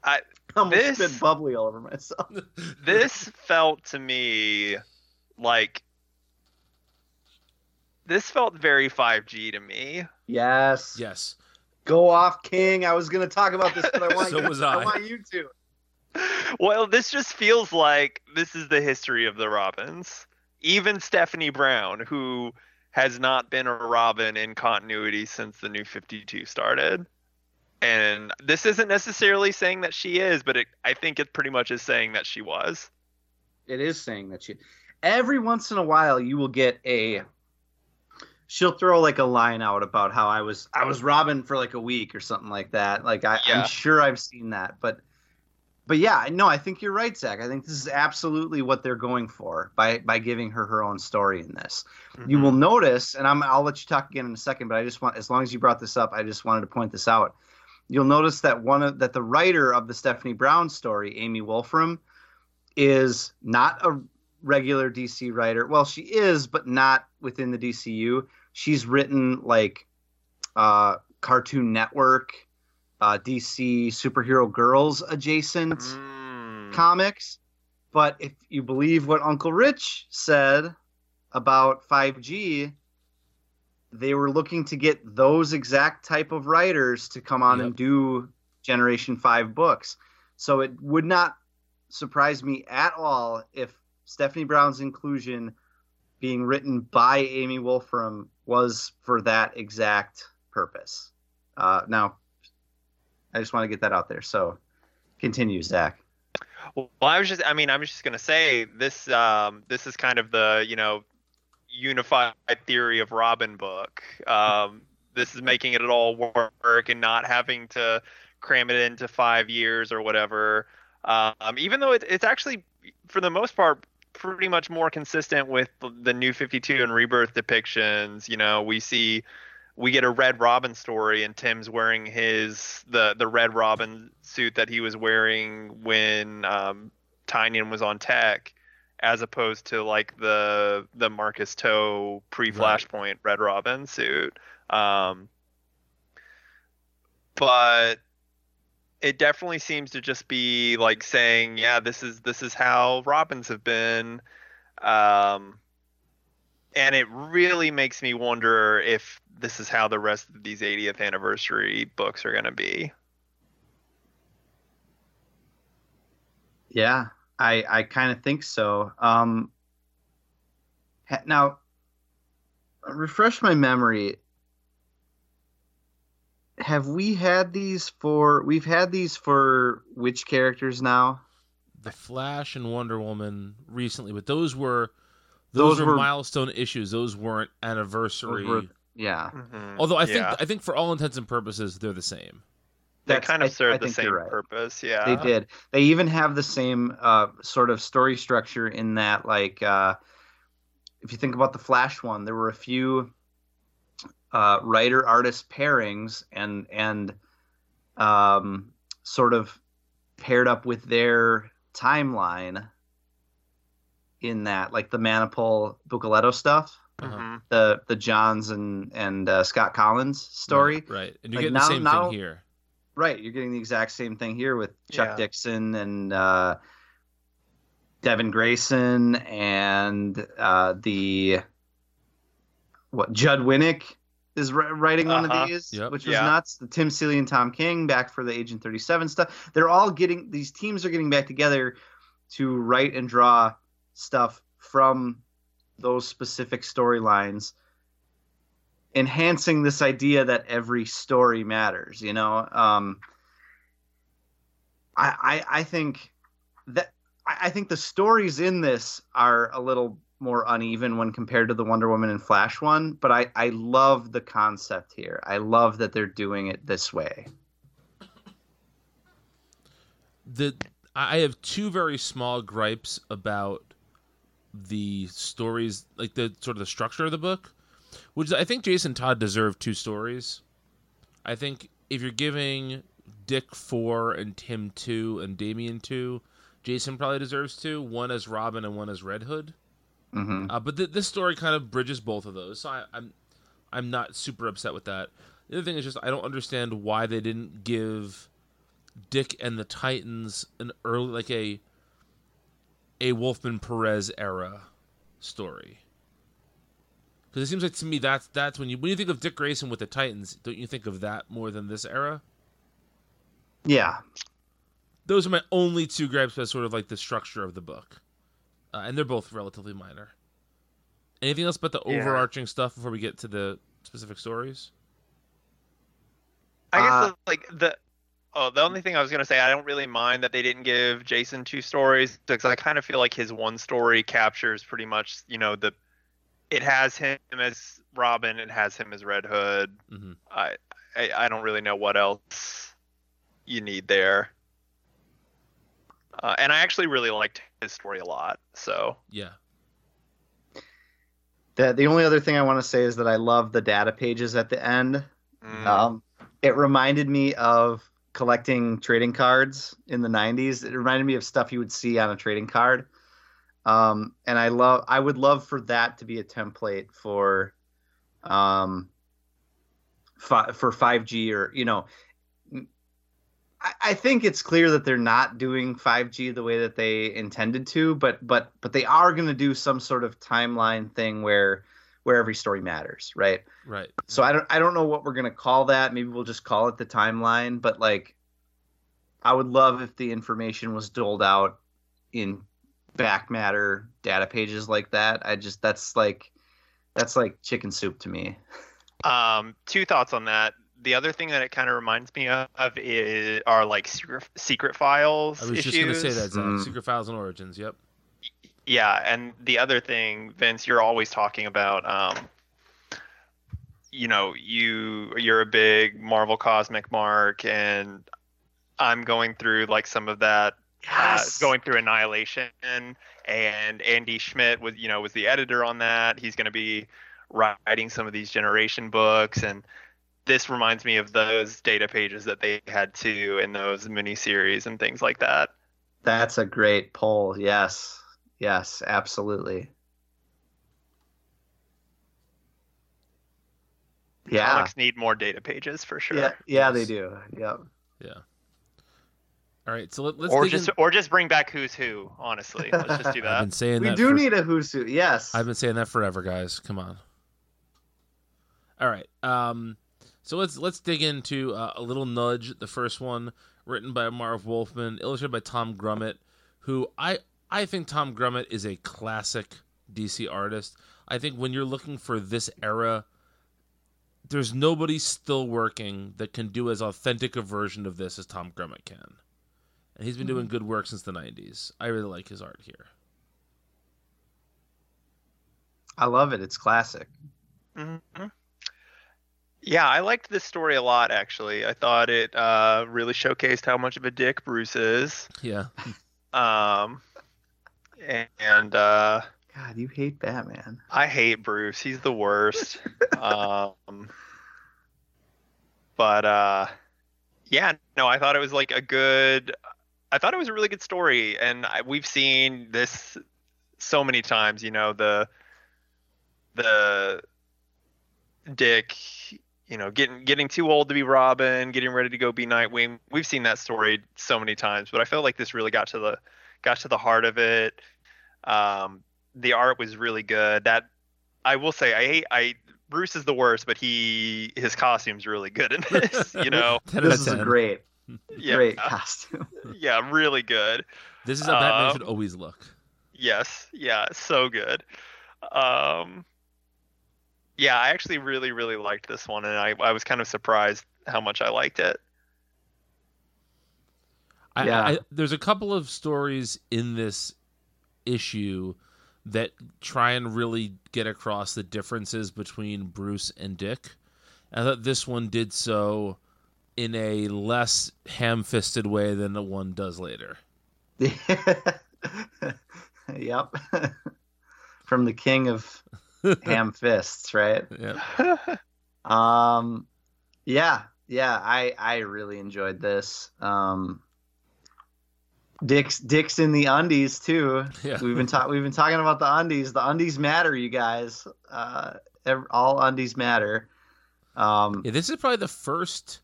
I- I almost This- bubbly all over myself. this felt to me like this felt very 5G to me. Yes. Yes. Go off, King. I was going to talk about this, but I want So you. was I I. want you to. Well, this just feels like this is the history of the Robins. Even Stephanie Brown, who has not been a Robin in continuity since the New 52 started. And this isn't necessarily saying that she is, but it, I think it pretty much is saying that she was. It is saying that she. Every once in a while, you will get a. She'll throw like a line out about how I was I was Robin for like a week or something like that. Like I, Yeah. I'm sure I've seen that, but but yeah, no, I think you're right, Zach. I think this is absolutely what they're going for by by giving her her own story in this. You mm-hmm. will notice, and I'm I'll let you talk again in a second, but I just want as long as you brought this up, I just wanted to point this out. You'll notice that one of that the writer of the Stephanie Brown story, Amy Wolfram, is not a regular DC writer. Well, she is, but not within the DCU. She's written like uh, Cartoon Network, uh, DC superhero girls adjacent Mm. comics. But if you believe what Uncle Rich said about 5G, they were looking to get those exact type of writers to come on Yep. and do Generation 5 books. So it would not surprise me at all if Stephanie Brown's inclusion being written by Amy Wolfram was for that exact purpose. Uh, now, I just want to get that out there. So continue, Zach. Well, I was just, I mean, I was just gonna say this. Um, this is kind of the, you know, unified theory of Robin book. Um, this is making it all work and not having to cram it into five years or whatever. Um, even though it, it's actually, for the most part, pretty much more consistent with the, New Fifty Two and Rebirth depictions. You know, we see. We get a Red Robin story, and Tim's wearing his the the Red Robin suit that he was wearing when um, Tynion was on Tec, as opposed to like the the Marcus To pre Flashpoint Red Robin suit. Um, but it definitely seems to just be like saying, yeah, this is this is how Robins have been. Um, and it really makes me wonder if this is how the rest of these 80th anniversary books are going to be. Yeah, I I kind of think so. Um, now, refresh my memory. Have we had these for? We've had these for which characters now? The Flash and Wonder Woman recently, but those were those, Those were, were- milestone issues. Those weren't anniversary. Those were- Yeah, Although I think I think for all intents and purposes they're the same. they kind of I- serve I the same right. purpose. Yeah. they did. They even have the same uh, sort of story structure in that, like, uh, if you think about the Flash one, there were a few uh, writer artist pairings and and um, sort of paired up with their timeline in that, like the Manapul Buccellato stuff, Uh-huh. The the Johns and and uh, Scott Kolins story. right? right. And you're Like, getting now- the same now- thing here. Right, you're getting the exact same thing here with Chuck Yeah. Dixon and uh, Devin Grayson and uh, the what Judd Winick is writing one Uh-huh. of these, Yep. which was Yeah. nuts. The Tim Seeley and Tom King back for the Agent 37 stuff. They're all getting these teams are getting back together to write and draw stuff from those specific storylines enhancing this idea that every story matters you know um i i, I think that I, I think the stories in this are a little more uneven when compared to the wonder woman and flash one but i i love the concept here i love that they're doing it this way the I have two very small gripes about the stories, like the sort of the structure of the book, which I think Jason Todd deserved two stories. I think if you're giving Dick four and Tim two and Damian two, Jason probably deserves two. One as Robin and one as Red Hood. Hmm Uh, but th- this story kind of bridges both of those, so I, I'm I'm not super upset with that. The other thing is just I don't understand why they didn't give Dick and the Titans an early like a a Wolfman Perez era story. Because it seems like to me that's that's when you when you think of Dick Grayson with the Titans, don't you think of that more than this era? Yeah, Those are my only two gripes as sort of like the structure of the book, uh, and they're both relatively minor. Anything else about the Yeah. overarching stuff before we get to the specific stories? I guess Uh, the, like the oh the only thing I was gonna say I don't really mind that they didn't give Jason two stories because I kind of feel like his one story captures pretty much you know the it has him as Robin it has him as Red Hood hmm I I, I don't really know what else you need there uh, and I actually really liked his story a lot so Yeah, the the only other thing I want to say is that I love the data pages at the end. mm, Um, it reminded me of collecting trading cards in the 90s. It reminded me of stuff you would see on a trading card. Um, and I love I would love for that to be a template for um fi- for 5G or you know I, I think it's clear that they're not doing 5G the way that they intended to, but but but they are going to do some sort of timeline thing where where every story matters, right? right. So I don't I don't know what we're gonna call that. Maybe we'll just call it the timeline. But like, I would love if the information was doled out in back matter data pages like that. I just that's like that's like chicken soup to me. Um, two thoughts on that. The other thing that it kind of reminds me of is are like secret, secret files I was issues. just gonna say that Zach. Mm. Secret Files and Origins. Yep. Yeah, and the other thing, Vince, you're always talking about, um, you know, you you're a big Marvel cosmic mark, and I'm going through like some of that uh, going through Annihilation, and Andy Schmidt was, you know, was the editor on that. He's going to be writing some of these generation books, and this reminds me of those data pages that they had too in those miniseries and things like that. That's a great poll. Yes. Yes, absolutely. Yeah. Comics need more data pages for sure. Yeah, yeah, they do. Yep. Yeah. All right. So let, let's or just in- or just bring back Who's Who. Honestly, let's just do that. I've that. been saying We that. do for- need a who's who. Yes. I've been saying that forever, guys. Come on. All right. Um, so let's let's dig into uh, a little nudge. The first one, written by Marv Wolfman, illustrated by Tom Grummett, who I I think Tom Grummett is a classic DC artist. I think when you're looking for this era, there's nobody still working that can do as authentic a version of this as Tom Grummett can. And he's been doing good work since the 90s. I really like his art here. I love it. It's classic. Mhm. Yeah, I liked this story a lot. Actually, I thought it uh, really showcased how much of a dick Bruce is. Yeah. Um, and uh, God, you hate Batman. I hate Bruce. He's the worst. um, but uh, yeah, no, I thought it was like a good. I thought it was a really good story, and I, we've seen this so many times. You know the the Dick, you know, getting getting too old to be Robin, getting ready to go be Nightwing. We've seen that story so many times, but I feel like this really got to the got to the heart of it. Um, the art was really good. That I will say, I hate I Bruce is the worst, but he his costume's really good in this. You know, 10 This is a great, yeah, great costume. yeah, really good. This is how Batman Um, should always look. Yes, yeah, so good. Um, yeah, I actually really, really liked this one, and I, I was kind of surprised how much I liked it. I, Yeah. I, there's a couple of stories in this issue that try and really get across the differences between Bruce and Dick. I thought this one did so in a less ham-fisted way than the one does later. yep. From the king of ham fists, right? Yeah. Um, yeah, yeah. I I really enjoyed this. Um, Dick's Dick's in the undies too. Yeah. We've been talking. We've been talking about the undies. The undies matter, you guys. Uh, all undies matter. Um, Yeah, this is probably the first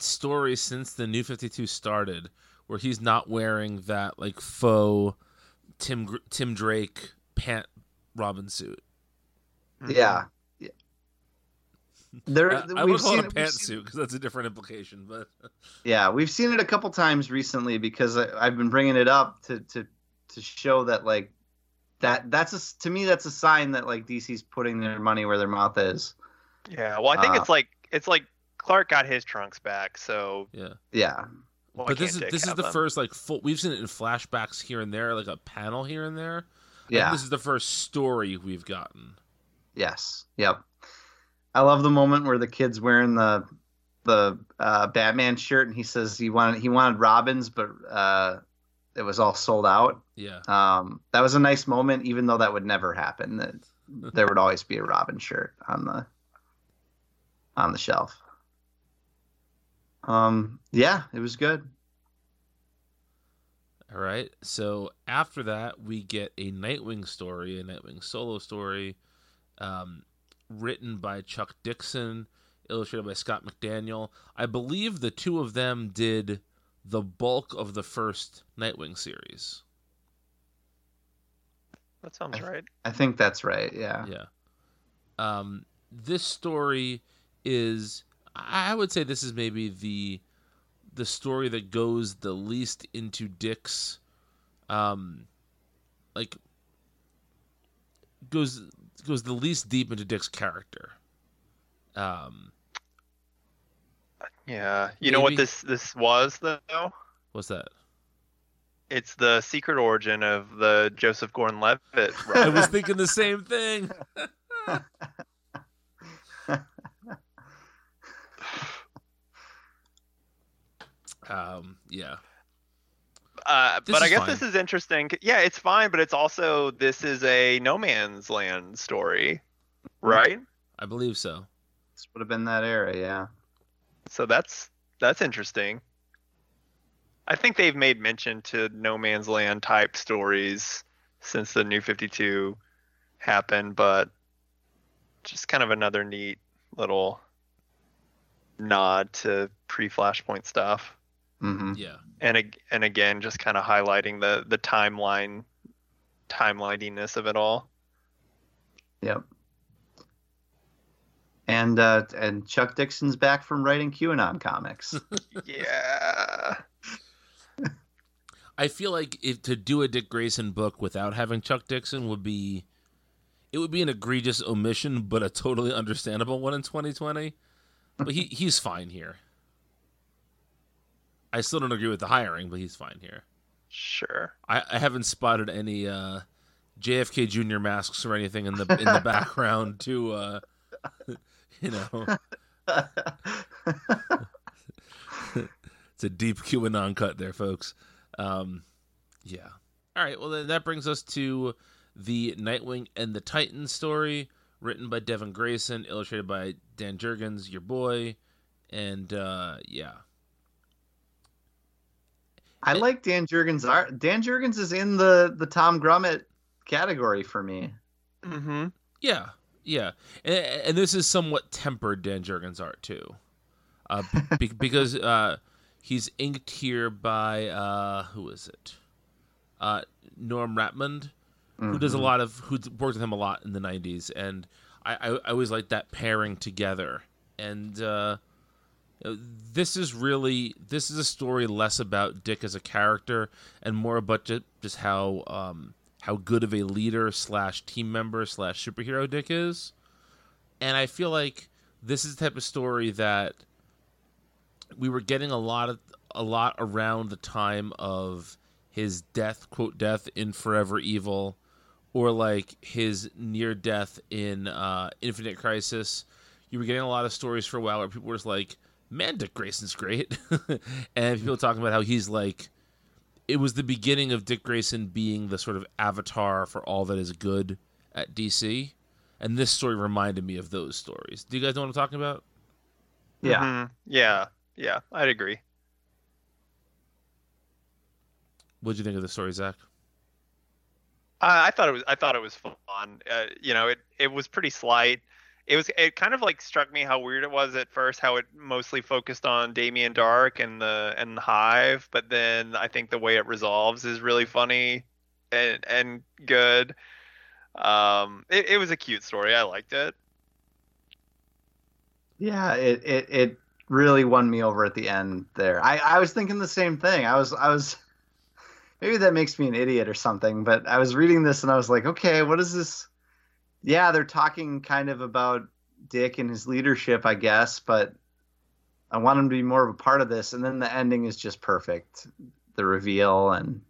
story since the New Fifty Two started where he's not wearing that like faux Tim Tim Drake pant Robin suit. Yeah. yeah. There, I, I we've would call seen it a pantsuit because that's a different implication. But Yeah, we've seen it a couple times recently because I, I've been bringing it up to to to show that like that that's a, to me that's a sign that like DC's putting their money where their mouth is. Yeah, well, I think Uh, it's like it's like Clark got his trunks back, so yeah, Yeah, why but this is Dick this is the them? first like full. We've seen it in flashbacks here and there, like a panel here and there. Yeah, this is the first story we've gotten. yes, yep. I love the moment where the kid's wearing the the uh, Batman shirt and he says he wanted he wanted Robins, but uh, it was all sold out. Yeah, Um, that was a nice moment, even though that would never happen. That there would always be a Robin shirt on the on the shelf. Um, yeah, it was good. All right. So after that, we get a Nightwing story, a Nightwing solo story, um, written by Chuck Dixon, illustrated by Scott McDaniel. I believe the two of them did the bulk of the first Nightwing series. That sounds right. I think that's right. Yeah. Yeah. Um, this story is, I would say, this is maybe the the story that goes the least into Dick's, um, like goes goes the least deep into Dick's character. Um, Yeah, you know what this this was though? what's that? It's the secret origin of the Joseph Gordon-Levitt. I was thinking the same thing. um, yeah. Uh, but I guess fine. this is interesting. Yeah, it's fine, but it's also this is a no man's land story, right? I believe so. This would have been that era. Yeah. So that's that's interesting. I think they've made mention to no man's land type stories since the New 52 happened, but just kind of another neat little nod to pre-Flashpoint stuff. Hmm Yeah. and and again just kind of highlighting the the timeline timelininess of it all Yep. And uh, and Chuck Dixon's back from writing QAnon comics. yeah I feel like if to do a Dick Grayson book without having Chuck Dixon would be it would be an egregious omission, but a totally understandable one in 2020. But he he's fine here. I still don't agree with the hiring, but he's fine here. sure I, I haven't spotted any uh, JFK Jr. masks or anything in the in the background to uh, you know it's a deep QAnon cut there, folks. Um, yeah. All right. Well, then that brings us to the Nightwing and the Titans story, written by Devin Grayson, illustrated by Dan Jurgens, your boy, and uh, yeah, I like Dan Jurgens' art. Dan Jurgens is in the the Tom Grummett category for me. mm-hmm yeah, yeah. And, and this is somewhat tempered Dan Jurgens art too, uh, be- because uh, he's inked here by uh, who is it? Uh, Norm Rapmund. who does a Mhm. lot of who worked with him a lot in the 90s and i i, I always like that pairing together and uh this is really this is a story less about dick as a character and more about just, just how um how good of a leader slash team member slash superhero dick is and i feel like this is the type of story that we were getting a lot of a lot around the time of his death quote death in forever evil or like his near death in uh, Infinite Crisis. You were getting a lot of stories for a while where people were just like, "Man, Dick Grayson's great," and people talking about how he's like, it was the beginning of Dick Grayson being the sort of avatar for all that is good at DC, and this story reminded me of those stories. Do you guys know what I'm talking about? Yeah. Mhm. yeah yeah i'd agree What did you think of the story, Zach? I, I thought it was i thought it was fun uh, you know it it was pretty slight it was it kind of like struck me how weird it was at first how it mostly focused on Damien Darhk and the and the Hive, but then I think the way it resolves is really funny and and good. Um, it, it was a cute story. I liked it. Yeah, it, it it really won me over at the end there. I, I was thinking the same thing. I was I was maybe that makes me an idiot or something, but I was reading this and I was like, okay, what is this? Yeah, they're talking kind of about Dick and his leadership, I guess, but I want him to be more of a part of this. And then the ending is just perfect. The reveal and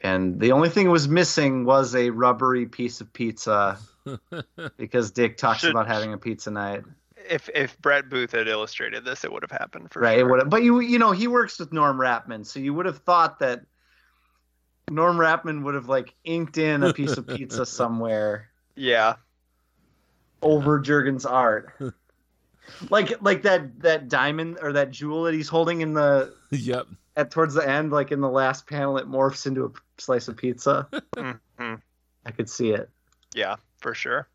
and the only thing was missing was a rubbery piece of pizza because Dick talks Should- about having a pizza night. If if Brett Booth had illustrated this, it would have happened for right. It sure. would, but you you know he works with Norm Rapmund, so you would have thought that Norm Rapmund would have like inked in a piece of pizza somewhere Yeah. over Jurgens' art, like like that that diamond or that jewel that he's holding in the yep. at towards the end, like in the last panel, it morphs into a slice of pizza. Mhm. I could see it. Yeah, for sure.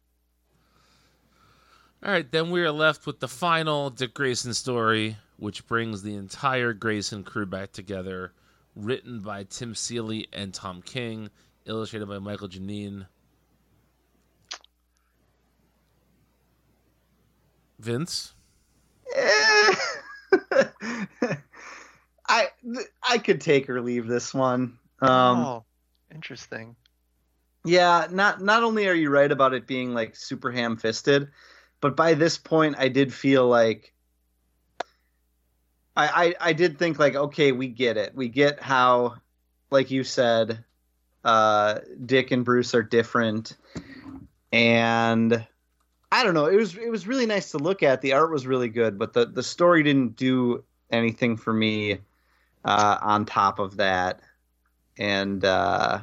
All right, then we are left with the final Dick Grayson story, which brings the entire Grayson crew back together. Written by Tim Seeley and Tom King, illustrated by Mikel Janín. Vince. I I could take or leave this one. Um, oh, interesting. Yeah, not not only are you right about it being like super ham fisted, but by this point I did feel like I, I I did think like, okay, we get it. We get how, like you said, uh Dick and Bruce are different. And I don't know, it was it was really nice to look at. The art was really good, but the, the story didn't do anything for me uh on top of that. And uh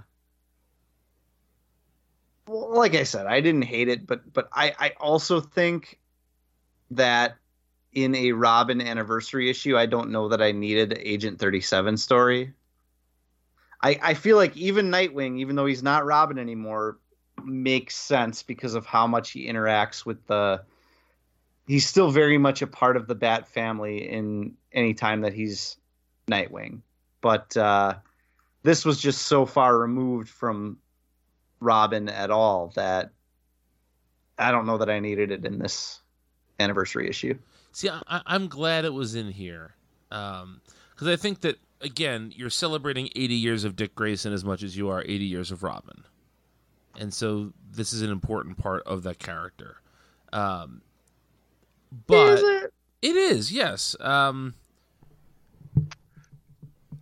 well, like I said, I didn't hate it, but but I I also think that in a Robin anniversary issue, I don't know that I needed Agent 37 story. I I feel like even Nightwing, even though he's not Robin anymore, makes sense because of how much he interacts with the he's still very much a part of the Bat family in any time that he's Nightwing. But uh this was just so far removed from Robin at all that I don't know that I needed it in this anniversary issue. See, I, I- I'm glad it was in here because I think that again, you're celebrating 80 years of Dick Grayson as much as you are 80 years of Robin, and so this is an important part of that character. Um, but it? It is, yes. Um,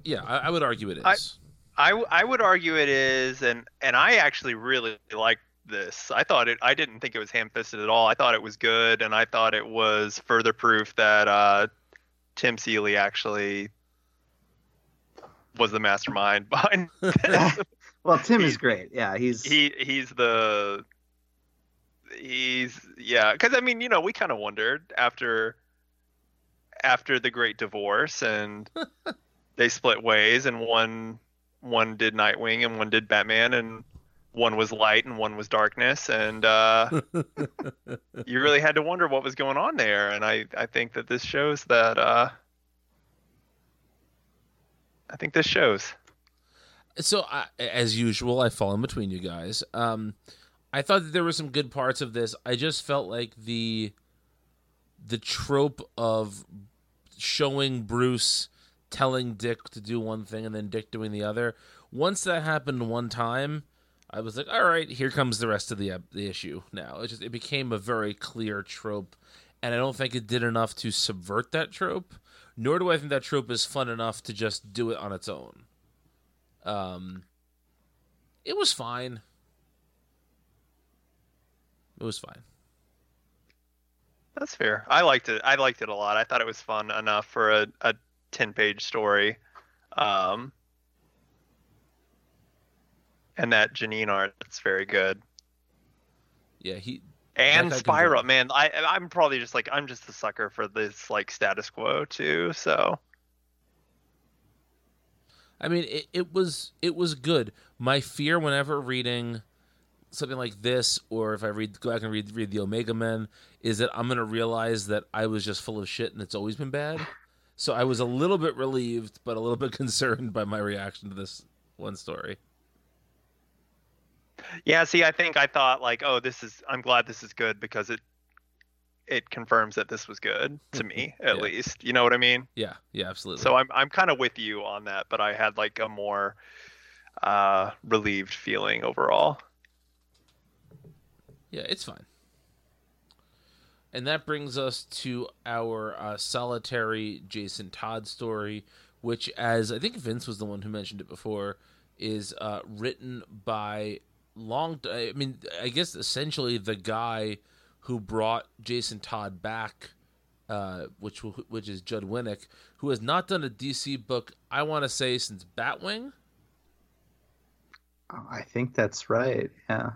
yeah, I, I would argue it is. I I would argue it is, and and I actually really like this. I thought it. I didn't think it was ham-fisted at all. I thought it was good, and I thought it was further proof that uh, Tim Seeley actually was the mastermind behind this. Well, Tim is great. Yeah, he's he he's the he's yeah because i mean you know we kind of wondered after after the great divorce and they split ways and one one did nightwing and one did batman and one was light and one was darkness and uh you really had to wonder what was going on there and i i think that this shows that uh i think this shows so I, as usual, I fall in between you guys. Um, I thought that there were some good parts of this. I just felt like the the trope of showing Bruce telling Dick to do one thing and then Dick doing the other. Once that happened one time, I was like, all right, here comes the rest of the ep- the issue. Now it just it became a very clear trope, and I don't think it did enough to subvert that trope. Nor do I think that trope is fun enough to just do it on its own. Um, it was fine. It was fine. That's fair. I liked it. I liked it a lot. I thought it was fun enough for a, a ten page story. Um, and that Janín art, that's very good. Yeah, he. And That guy can Spyro, man, I I'm probably just like I'm just a sucker for this like status quo too. So I mean, it, it was it was good. My fear whenever reading something like this, or if I read go back and read read the Omega Men, is that I'm gonna realize that I was just full of shit and it's always been bad. So I was a little bit relieved, but a little bit concerned by my reaction to this one story. Yeah, see, I think I thought like, oh, this is. I'm glad this is good because it it confirms that this was good to me at Yeah. least. You know what I mean? Yeah, yeah, absolutely. So I'm I'm kind of with you on that, but I had like a more uh relieved feeling overall. Yeah, it's fine. And that brings us to our uh, solitary Jason Todd story, which, as I think Vince was the one who mentioned it before, is uh, written by long. I mean, I guess essentially the guy who brought Jason Todd back, uh, which which is Judd Winick, who has not done a DC book. I want to say since Batwing. Oh, I think that's right. Yeah.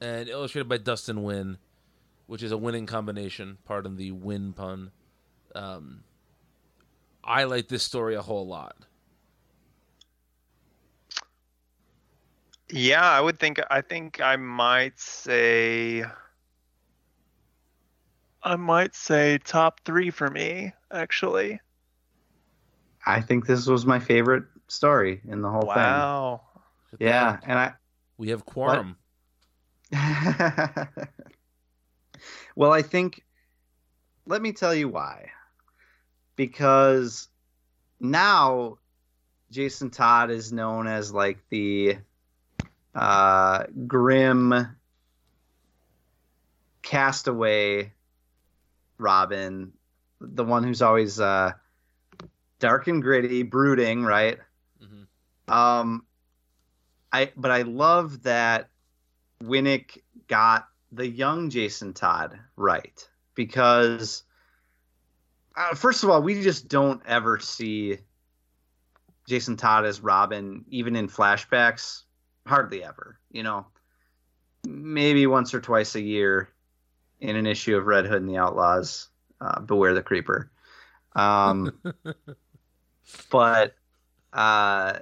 and illustrated by Dustin Nguyen, which is a winning combination. Pardon the win pun. Um, I like this story a whole lot. Yeah, I would think I think I might say I might say top 3 for me actually. I think this was my favorite story in the whole thing. Wow. Look at thing. Yeah, that. and I we have quorum. well, I think let me tell you why. Because now Jason Todd is known as like the uh, grim castaway Robin, the one who's always uh, dark and gritty, brooding, right? Mhm. Um, I but I love that Winick got the young Jason Todd right because uh, first of all, we just don't ever see Jason Todd as Robin, even in flashbacks. Hardly ever, you know. Maybe once or twice a year in an issue of Red Hood and the Outlaws. Uh, Beware the Creeper. Um, but uh,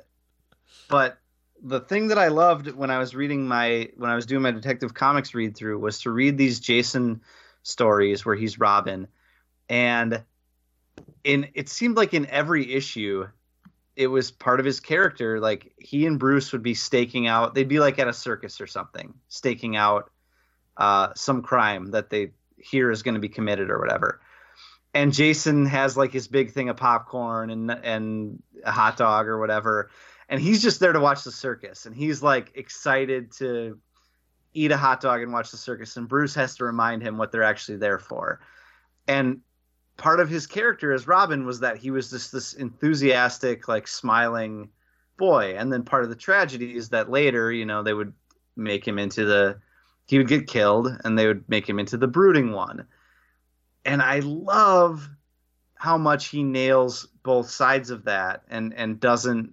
but the thing that I loved when I was reading my when I was doing my Detective Comics read through was to read these Jason stories where he's Robin, and in it seemed like in every issue, it was part of his character. Like he and Bruce would be staking out. They'd be like at a circus or something, staking out uh, some crime that they hear is going to be committed or whatever. And Jason has like his big thing of popcorn and and a hot dog or whatever, and he's just there to watch the circus. And he's like excited to eat a hot dog and watch the circus. And Bruce has to remind him what they're actually there for. And part of his character as Robin was that he was just this enthusiastic, like smiling boy. And then part of the tragedy is that later, you know, they would make him into the he would get killed and they would make him into the brooding one. And I love how much he nails both sides of that and and doesn't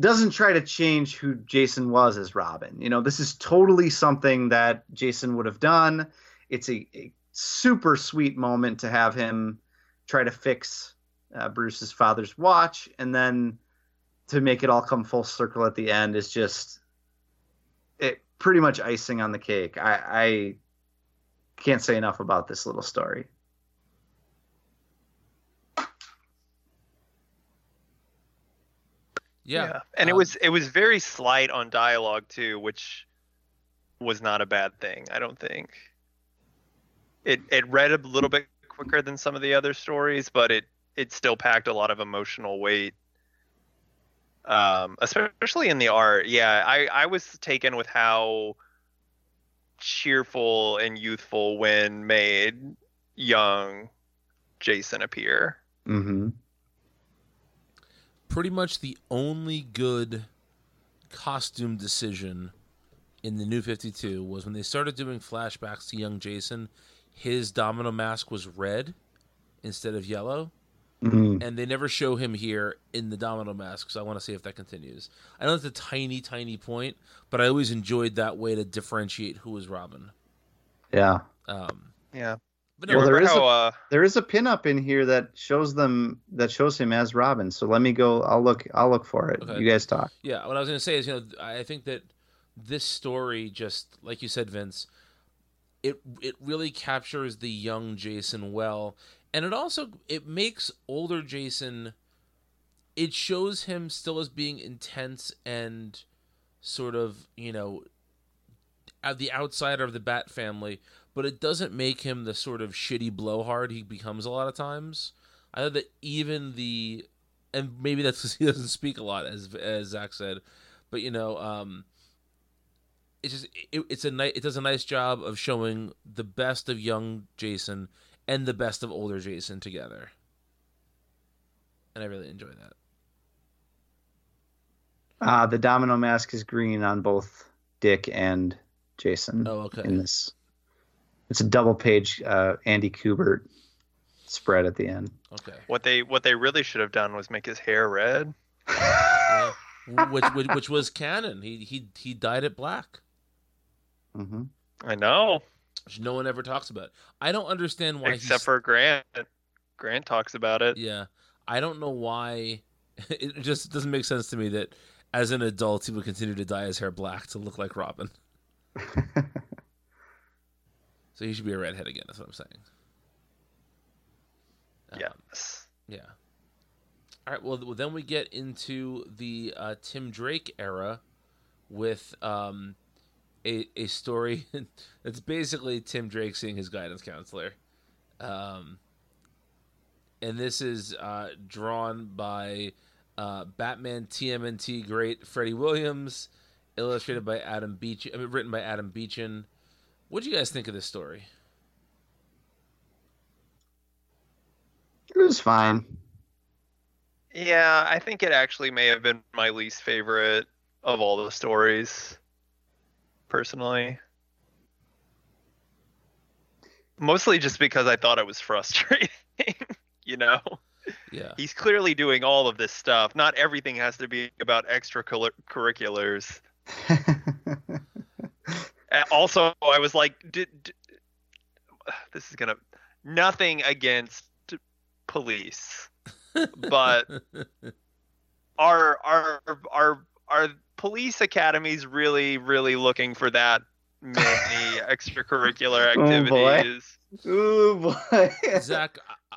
doesn't try to change who Jason was as Robin. You know, this is totally something that Jason would have done. It's a, a super sweet moment to have him try to fix uh, Bruce's father's watch, and then to make it all come full circle at the end is just it pretty much icing on the cake. I, I can't say enough about this little story. Yeah, And it um, was it was very slight on dialogue too, which was not a bad thing, I don't think. It it read a little bit quicker than some of the other stories, but it it still packed a lot of emotional weight. Um, especially in the art. Yeah, I I was taken with how cheerful and youthful Nguyen made young Jason appear. Mm-hmm. pretty much the only good costume decision in the new 52 was when they started doing flashbacks to young Jason, his domino mask was red instead of yellow. Mm-hmm. And they never show him here in the domino mask, so I want to see if that continues. I know it's a tiny, tiny point, but I always enjoyed that way to differentiate who was Robin. Yeah. Um, Yeah. but You no, Well, there remember is how a- uh, There is a pinup in here that shows them that shows him as Robin. So let me go. I'll look. I'll look for it. Okay. You guys talk. Yeah, what I was going to say is, you know, I think that this story just like you said, Vince, it it really captures the young Jason well, and it also it makes older Jason. It shows him still as being intense and sort of you know the outsider of the Bat family, but it doesn't make him the sort of shitty blowhard he becomes a lot of times. I know that even the, and maybe that's because he doesn't speak a lot, as as Zach said, but you know, um, it's just it, it's a nice it does a nice job of showing the best of young Jason and the best of older Jason together, and I really enjoy that. Uh, the domino mask is green on both Dick and Jason. Oh, okay. In this, it's a double page uh, Andy Kubert spread at the end. Okay. What they what they really should have done was make his hair red. Yeah. which, which which was canon. He he he dyed it black. Hmm I know, Which no one ever talks about. I don't understand why. except he's, for Grant. Grant talks about it. yeah, I don't know why. It just doesn't make sense to me that as an adult he would continue to dye his hair black to look like Robin. So he should be a redhead again. That's what I'm saying. Um, Yes. Yeah. All right. Well, well, then we get into the uh, Tim Drake era with um, a a story that's basically Tim Drake seeing his guidance counselor, um, and this is uh, drawn by uh, Batman TMNT great Freddie Williams, illustrated by Adam Beach. I mean, written by Adam Beechen. What do you guys think of this story? It was fine. Yeah, I think it actually may have been my least favorite of all the stories, personally. Mostly just because I thought it was frustrating. you know, Yeah. he's clearly doing all of this stuff. Not everything has to be about extracurriculars. Also, I was like, did, did- this is gonna nothing against police, but our our are are police academies really really looking for that many extracurricular Oh, boy. activities? Ooh boy. Zach, I,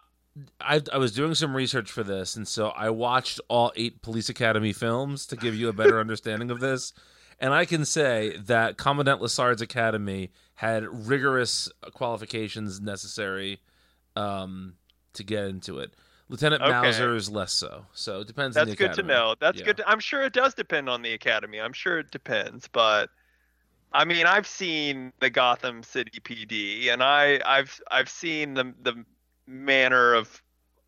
I, I was doing some research for this, and so I watched all eight Police Academy films to give you a better understanding of this. And I can say that Commandant Lassard's Academy had rigorous qualifications necessary um, to get into it. Lieutenant Okay. is less so. So it depends. on That's good to know. That's Yeah. good. To, I'm sure it does depend on the academy. I'm sure it depends, but I mean, I've seen the Gotham City PD, and I, I've I've seen the the manner of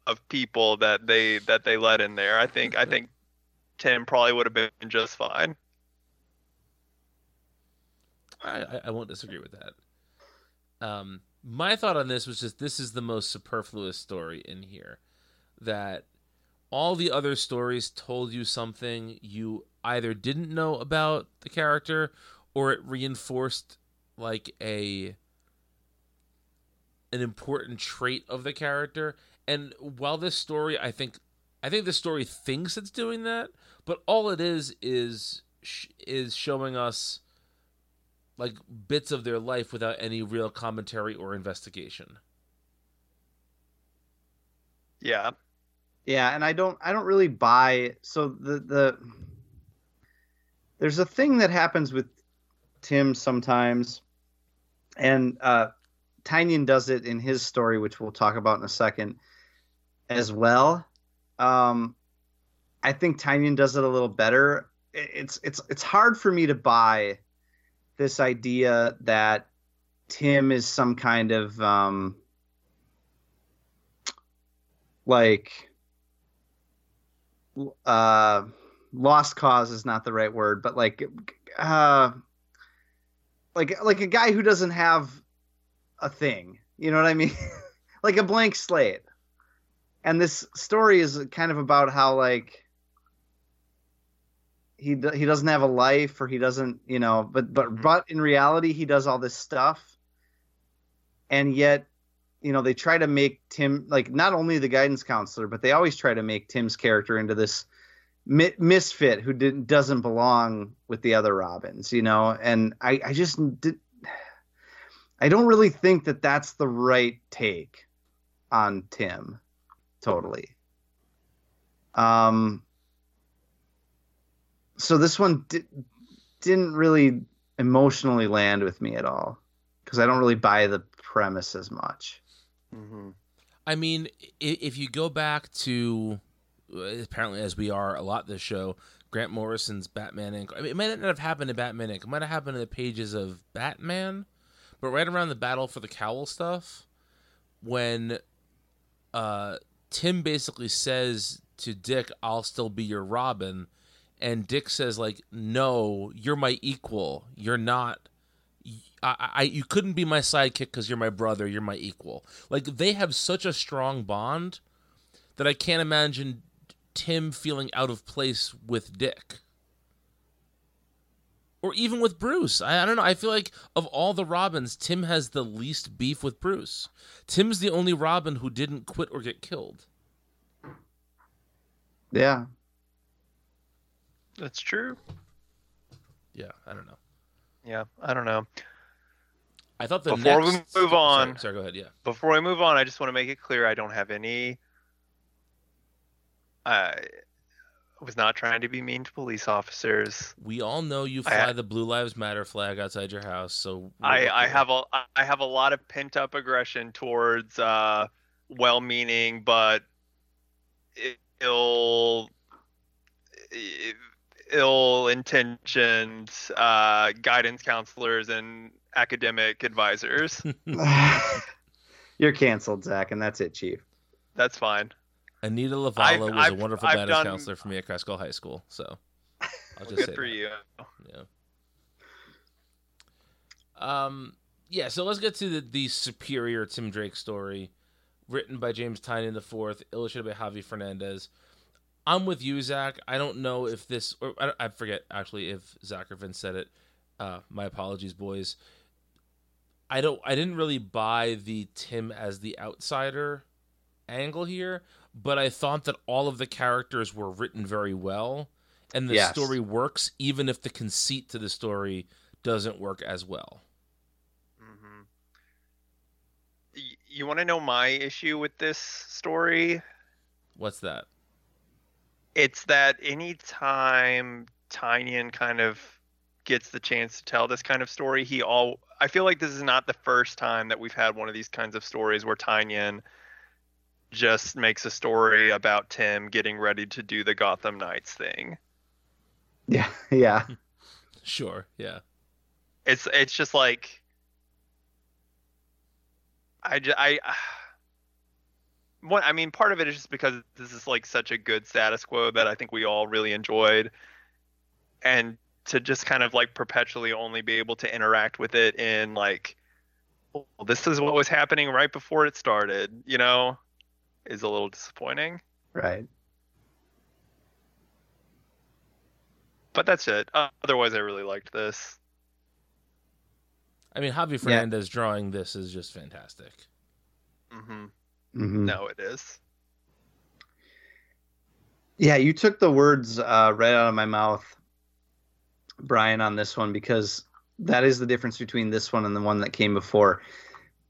of people that they that they let in there. I think I think Tim probably would have been just fine. I, I- I won't disagree with that. Um, my thought on this was just this is the most superfluous story in here. That all the other stories told you something you either didn't know about the character or it reinforced like a an important trait of the character. And while this story, I think, I think the story thinks it's doing that, but all it is is is showing us like bits of their life without any real commentary or investigation. Yeah. Yeah, and I don't I don't really buy so the the there's a thing that happens with Tim sometimes and uh Tynion does it in his story which we'll talk about in a second as well. Um I think Tynion does it a little better. It's it's it's hard for me to buy this idea that Tim is some kind of um like uh lost cause is not the right word but like uh like like a guy who doesn't have a thing. You know what i mean? Like a blank slate. And this story is kind of about how like he he doesn't have a life or he doesn't you know but but but in reality he does all this stuff. And yet you know they try to make tim like not only the guidance counselor but they always try to make tim's character into this mi- misfit who didn't doesn't belong with the other Robins, you know. And I I just did. I don't really think that that's the right take on Tim. Totally. Um. So this one di- didn't really emotionally land with me at all because I don't really buy the premise as much. Hmm I mean, if you go back to uh, apparently as we are a lot this show, Grant Morrison's Batman Inc. I mean, it might not have happened in Batman Inc. It might have happened in the pages of Batman, but right around the battle for the cowl stuff, when uh, Tim basically says to Dick, "I'll still be your Robin," and Dick says like, "No, you're my equal. You're not." I, I you couldn't be my sidekick because you're my brother. You're my equal. Like they have such a strong bond that I can't imagine Tim feeling out of place with Dick, or even with Bruce. I, I don't know. I feel like of all the Robins, Tim has the least beef with Bruce. Tim's the only Robin who didn't quit or get killed. Yeah. That's true. Yeah, I don't know. Yeah, I don't know. I thought the Before we move on- Sorry, sorry, go ahead. Yeah. Before we move on, I just want to make it clear I don't have any. I was not trying to be mean to police officers. We all know you I- fly the Blue Lives Matter flag outside your house, so I, I have a I have a lot of pent up aggression towards uh, well-meaning but ill ill-intentioned uh, guidance counselors and academic advisors. You're canceled, Zach, and that's it, Chief. That's fine. Anita Lavala I've- was a I've- wonderful I've guidance done- counselor for me at Cresco High School, so I'll Well, just good say for that. you. Yeah. Um. Yeah. So let's get to the, the superior Tim Drake story, written by James Tynion the fourth, illustrated by Javi Fernandez. I'm with you, Zach. I don't know if this, or I, I forget actually if Zach or Vince said it. Uh, my apologies, boys. I don't. I didn't really buy the Tim as the outsider angle here, but I thought that all of the characters were written very well, and the Yes. story works, even if the conceit to the story doesn't work as well. hmm You want to know my issue with this story? What's that? It's that anytime Tynion kind of gets the chance to tell this kind of story, he all I feel like this is not the first time that we've had one of these kinds of stories where Tynion just makes a story about Tim getting ready to do the Gotham Knights thing. Yeah, yeah. Hmm. Sure. Yeah. It's it's just like I ju- I what I mean part of it is just because this is like such a good status quo that I think we all really enjoyed and to just kind of like perpetually only be able to interact with it in like well, this is what was happening right before it started, you know, is a little disappointing. Right. But that's it. Uh, otherwise I really liked this. I mean, Javi Fernandez drawing this is just fantastic. Mhm. hmm No, it is. Yeah, you took the words uh, right out of my mouth, Brian, on this one because that is the difference between this one and the one that came before.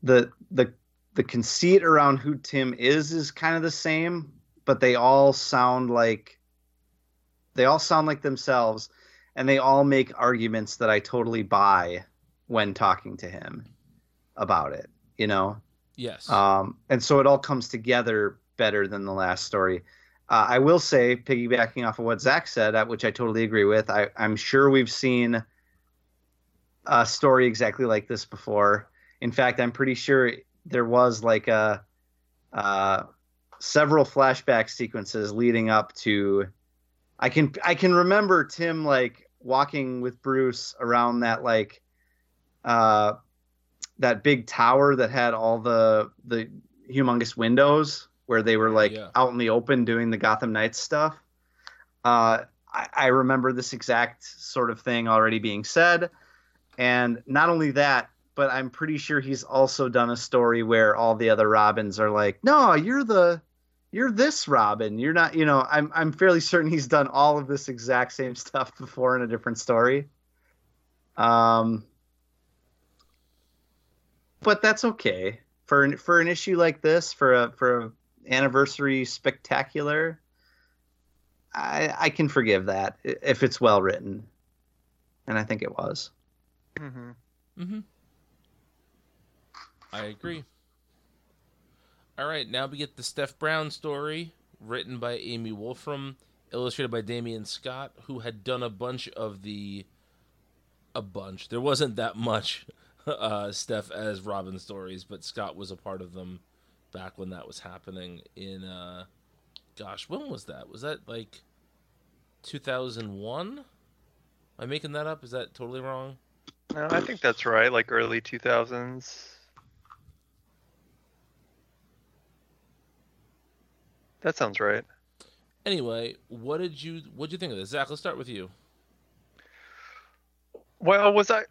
the the The conceit around who Tim is is kind of the same, but they all sound like they all sound like themselves, and they all make arguments that I totally buy when talking to him about it. You know, Yes. um, and so it all comes together better than the last story. Uh, I will say, piggybacking off of what Zach said, uh, which I totally agree with, I, I'm sure we've seen a story exactly like this before. In fact, I'm pretty sure there was like a uh, several flashback sequences leading up to. I can I can remember Tim like walking with Bruce around that like uh, that big tower that had all the the humongous windows where they were like Yeah. out in the open doing the Gotham Knights stuff. Uh, I, I remember this exact sort of thing already being said, and not only that, but I'm pretty sure he's also done a story where all the other Robins are like, "No, you're the you're this Robin. You're not, you know, I'm I'm fairly certain he's done all of this exact same stuff before in a different story. Um but that's okay. For an, for an issue like this, for a for a anniversary spectacular, I I can forgive that if it's well written. And I think it was. Mm-hmm. Mm-hmm. I agree. All right, now we get the Steph Brown story, written by Amy Wolfram, illustrated by Damion Scott, who had done a bunch of the. A bunch. There wasn't that much uh, Steph as Robin stories, but Scott was a part of them back when that was happening in. Uh, gosh, when was that? Was that like 2001? Am I making that up? Is that totally wrong? No, I think that's right. Like early 2000s. That sounds right. Anyway, what did you what did you think of this, Zach? Let's start with you. Well, was I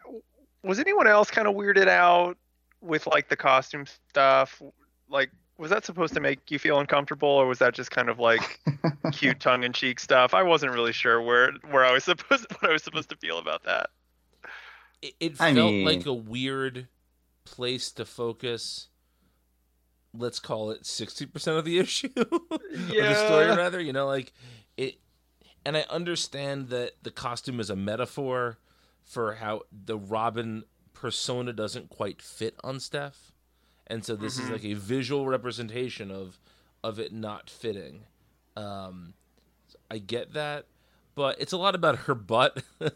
was anyone else kind of weirded out with like the costume stuff? Like, was that supposed to make you feel uncomfortable, or was that just kind of like cute tongue-in-cheek stuff? I wasn't really sure where where I was supposed what I was supposed to feel about that. It, it felt mean- like a weird place to focus. Let's call it sixty percent of the issue, or the story rather. You know, like it. And I understand that the costume is a metaphor for how the Robin persona doesn't quite fit on Steph, and so this is Mhm. like a visual representation of of it not fitting. Um, I get that, but it's a lot about her butt.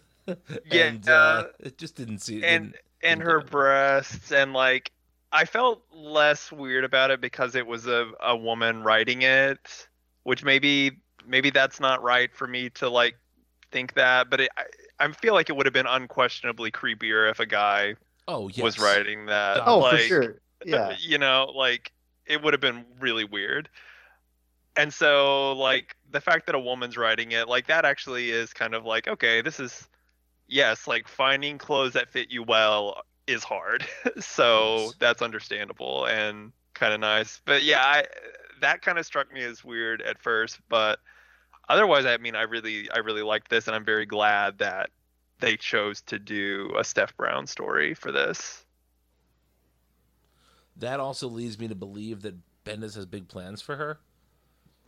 Yeah, and, uh, it just didn't see. and didn't- and didn't her breasts and like I felt less weird about it because it was a, a woman writing it, which maybe maybe that's not right for me to like think that, but it, I I feel like it would have been unquestionably creepier if a guy oh yes. was writing that. Oh, like, for sure. Yeah. you know, like it would have been really weird. And so like the fact that a woman's writing it, like that actually is kind of like, okay, this is yes, like finding clothes that fit you well is hard. so Yes. that's understandable and kind of nice. But yeah, I that kind of struck me as weird at first, but otherwise I mean I really I really liked this and I'm very glad that they chose to do a Steph Brown story for this. That also leads me to believe that Bendis has big plans for her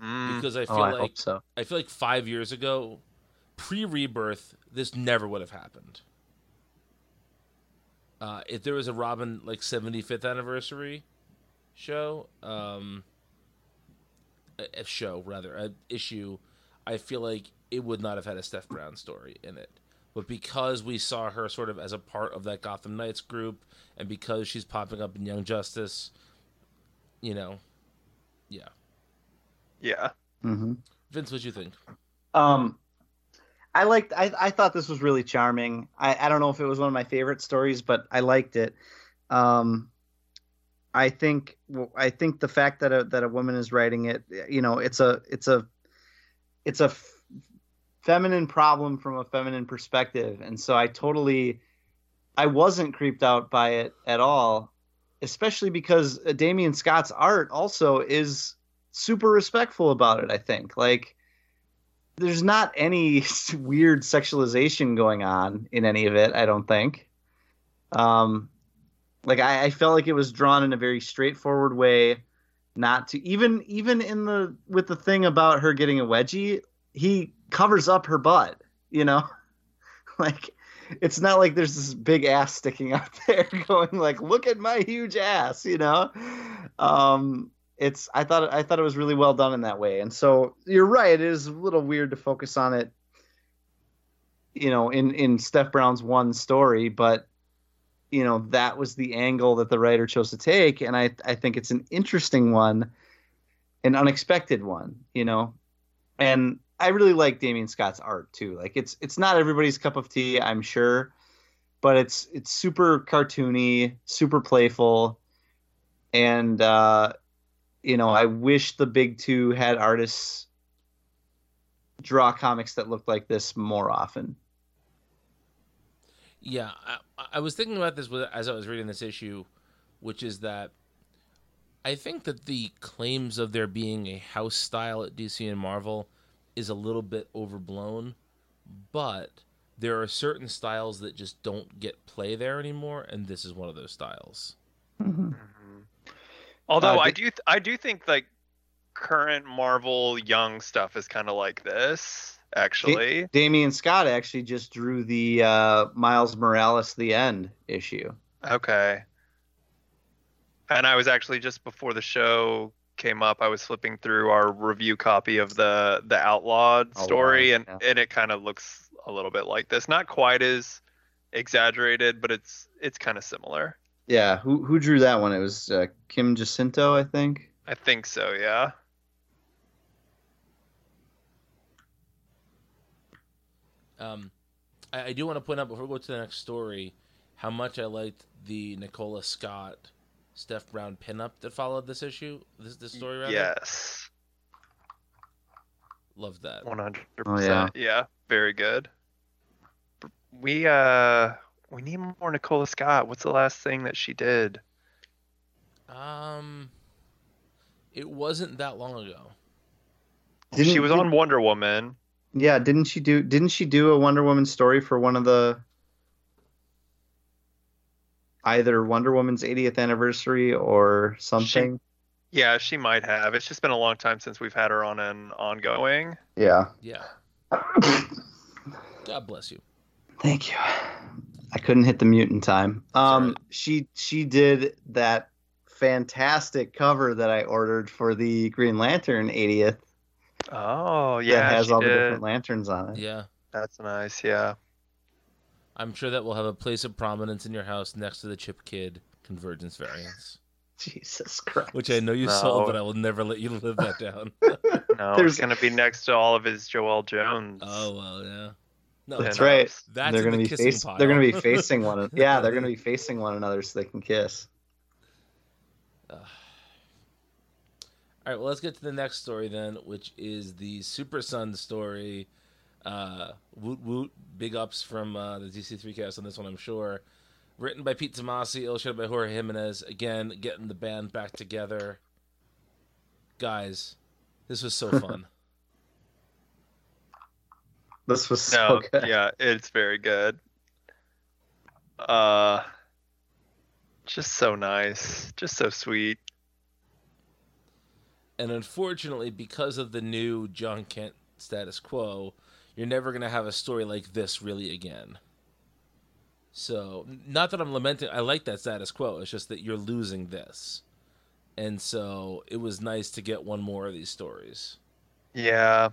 Mm. because I feel Oh, I like so. I feel like five years ago, pre Rebirth, this never would have happened. Uh, if there was a Robin like 75th anniversary show, um, a, a show rather, a issue, I feel like it would not have had a Steph Brown story in it. But because we saw her sort of as a part of that Gotham Knights group, and because she's popping up in Young Justice, you know, yeah. Yeah. hmm Vince, what do you think? Um, I liked. I, I thought this was really charming. I, I don't know if it was one of my favorite stories, but I liked it. Um, I think I think the fact that a, that a woman is writing it, you know, it's a it's a it's a f- feminine problem from a feminine perspective, and so I totally I wasn't creeped out by it at all, especially because Damion Scott's art also is super respectful about it. I think like there's not any weird sexualization going on in any of it. I don't think. Um, like I, I felt like it was drawn in a very straightforward way. Not to even even in the with the thing about her getting a wedgie, he covers up her butt. You know, like it's not like there's this big ass sticking out there going like, look at my huge ass. You know, um, it's I thought I thought it was really well done in that way. And so you're right, it is a little weird to focus on it you know in in Steph Brown's one story, but you know that was the angle that the writer chose to take and I I think it's an interesting one, an unexpected one, you know. And I really like Damion Scott's art too. Like it's it's not everybody's cup of tea, I'm sure, but it's it's super cartoony, super playful and uh you know, I wish the big two had artists draw comics that looked like this more often. Yeah, I, I was thinking about this as I was reading this issue, which is that I think that the claims of there being a house style at DC and Marvel is a little bit overblown, but there are certain styles that just don't get play there anymore, and this is one of those styles. Although Uh, I do, th- I do think like current Marvel young stuff is kind of like this. Actually, Damion Scott actually just drew the uh, Miles Morales the End issue. okay. And I was actually just before the show came up, I was flipping through our review copy of the the Outlawed Oh, wow, story, and yeah. and it kind of looks a little bit like this. Not quite as exaggerated, but it's it's kind of similar. Yeah, who who drew that one? It was uh, Kim Jacinto, I think. I think so. Yeah. Um, I, I do want to point out before we go to the next story how much I liked the Nicola Scott, Steph Brown pinup that followed this issue, this this story rather. Yes. loved that. One hundred Oh, yeah. percent. Yeah, very good. We uh we need more Nicola Scott. What's the last thing that she did? Um, it wasn't that long ago. Didn't- she was on Wonder Woman. Yeah, didn't she do? Didn't she do a Wonder Woman story for one of the either Wonder Woman's 80th anniversary or something? Yeah, she might have. It's just been a long time since we've had her on an ongoing. Yeah. Yeah. God bless you. Thank you. I couldn't hit the mute in time. Um, alright. she she did that fantastic cover that I ordered for the Green Lantern 80th. Oh yeah, that has she all did. the different lanterns on it. Yeah. That's nice. Yeah. I'm sure that will have a place of prominence in your house next to the Chip Kidd Convergence variants, Jesus Christ. which I know you No. sold, but I will never let you live that down. No, There's- it's gonna be next to all of his Joelle Jones. oh well, yeah. No, That's pinups. right. That's they're gonna the be kissing face- pile. they're gonna be facing one. Yeah, they're gonna be facing one another so they can kiss. All right, well, let's get to the next story then, which is the Super Sun story. Uh, woot woot, big ups from uh, the DC3cast on this one, I'm sure. Written by Pete Tomasi, illustrated by Jorge Jimenez. Again, getting the band back together. Guys, this was so fun. This was so No, good. yeah, it's very good. Uh, just so nice, just so sweet. and unfortunately, because of the new Jon Kent status quo, you're never going to have a story like this really again. So, not that I'm lamenting, I like that status quo. It's just that you're losing this. And so, it was nice to get one more of these stories. Yeah,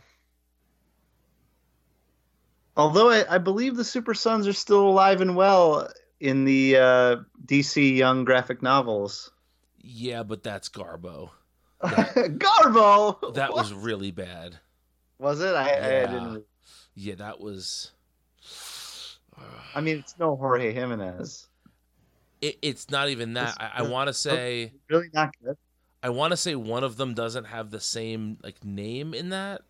Although I, I believe the Super Sons are still alive and well in the uh, DC Young graphic novels. Yeah, but that's Garbo. Garbo. That was really bad. was it? I, I didn't. Yeah, that was. I mean, it's no Jorge Jimenez. It, it's not even that. I, I want to say. Really not good. I want to say one of them doesn't have the same like name in that.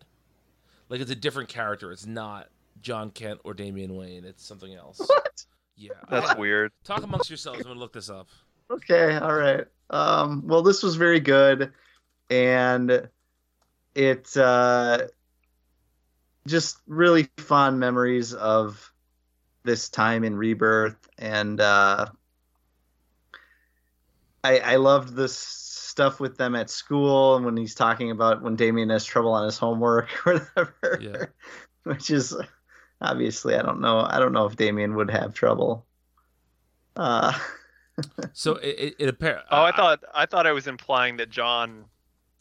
Like it's a different character. It's not Jon Kent or Damian Wayne. It's something else. What? Yeah. that's I- weird. Talk amongst yourselves. I'm gonna look this up. Okay, all right. Um, well, this was very good, and it uh, just really fond memories of this time in Rebirth, and uh, I I loved this stuff with them at school, and when he's talking about when Damian has trouble on his homework or whatever, Yeah. which is obviously I don't know I don't know if Damian would have trouble. Uh, So it it, it appear. Oh, I thought I thought I was implying that Jon,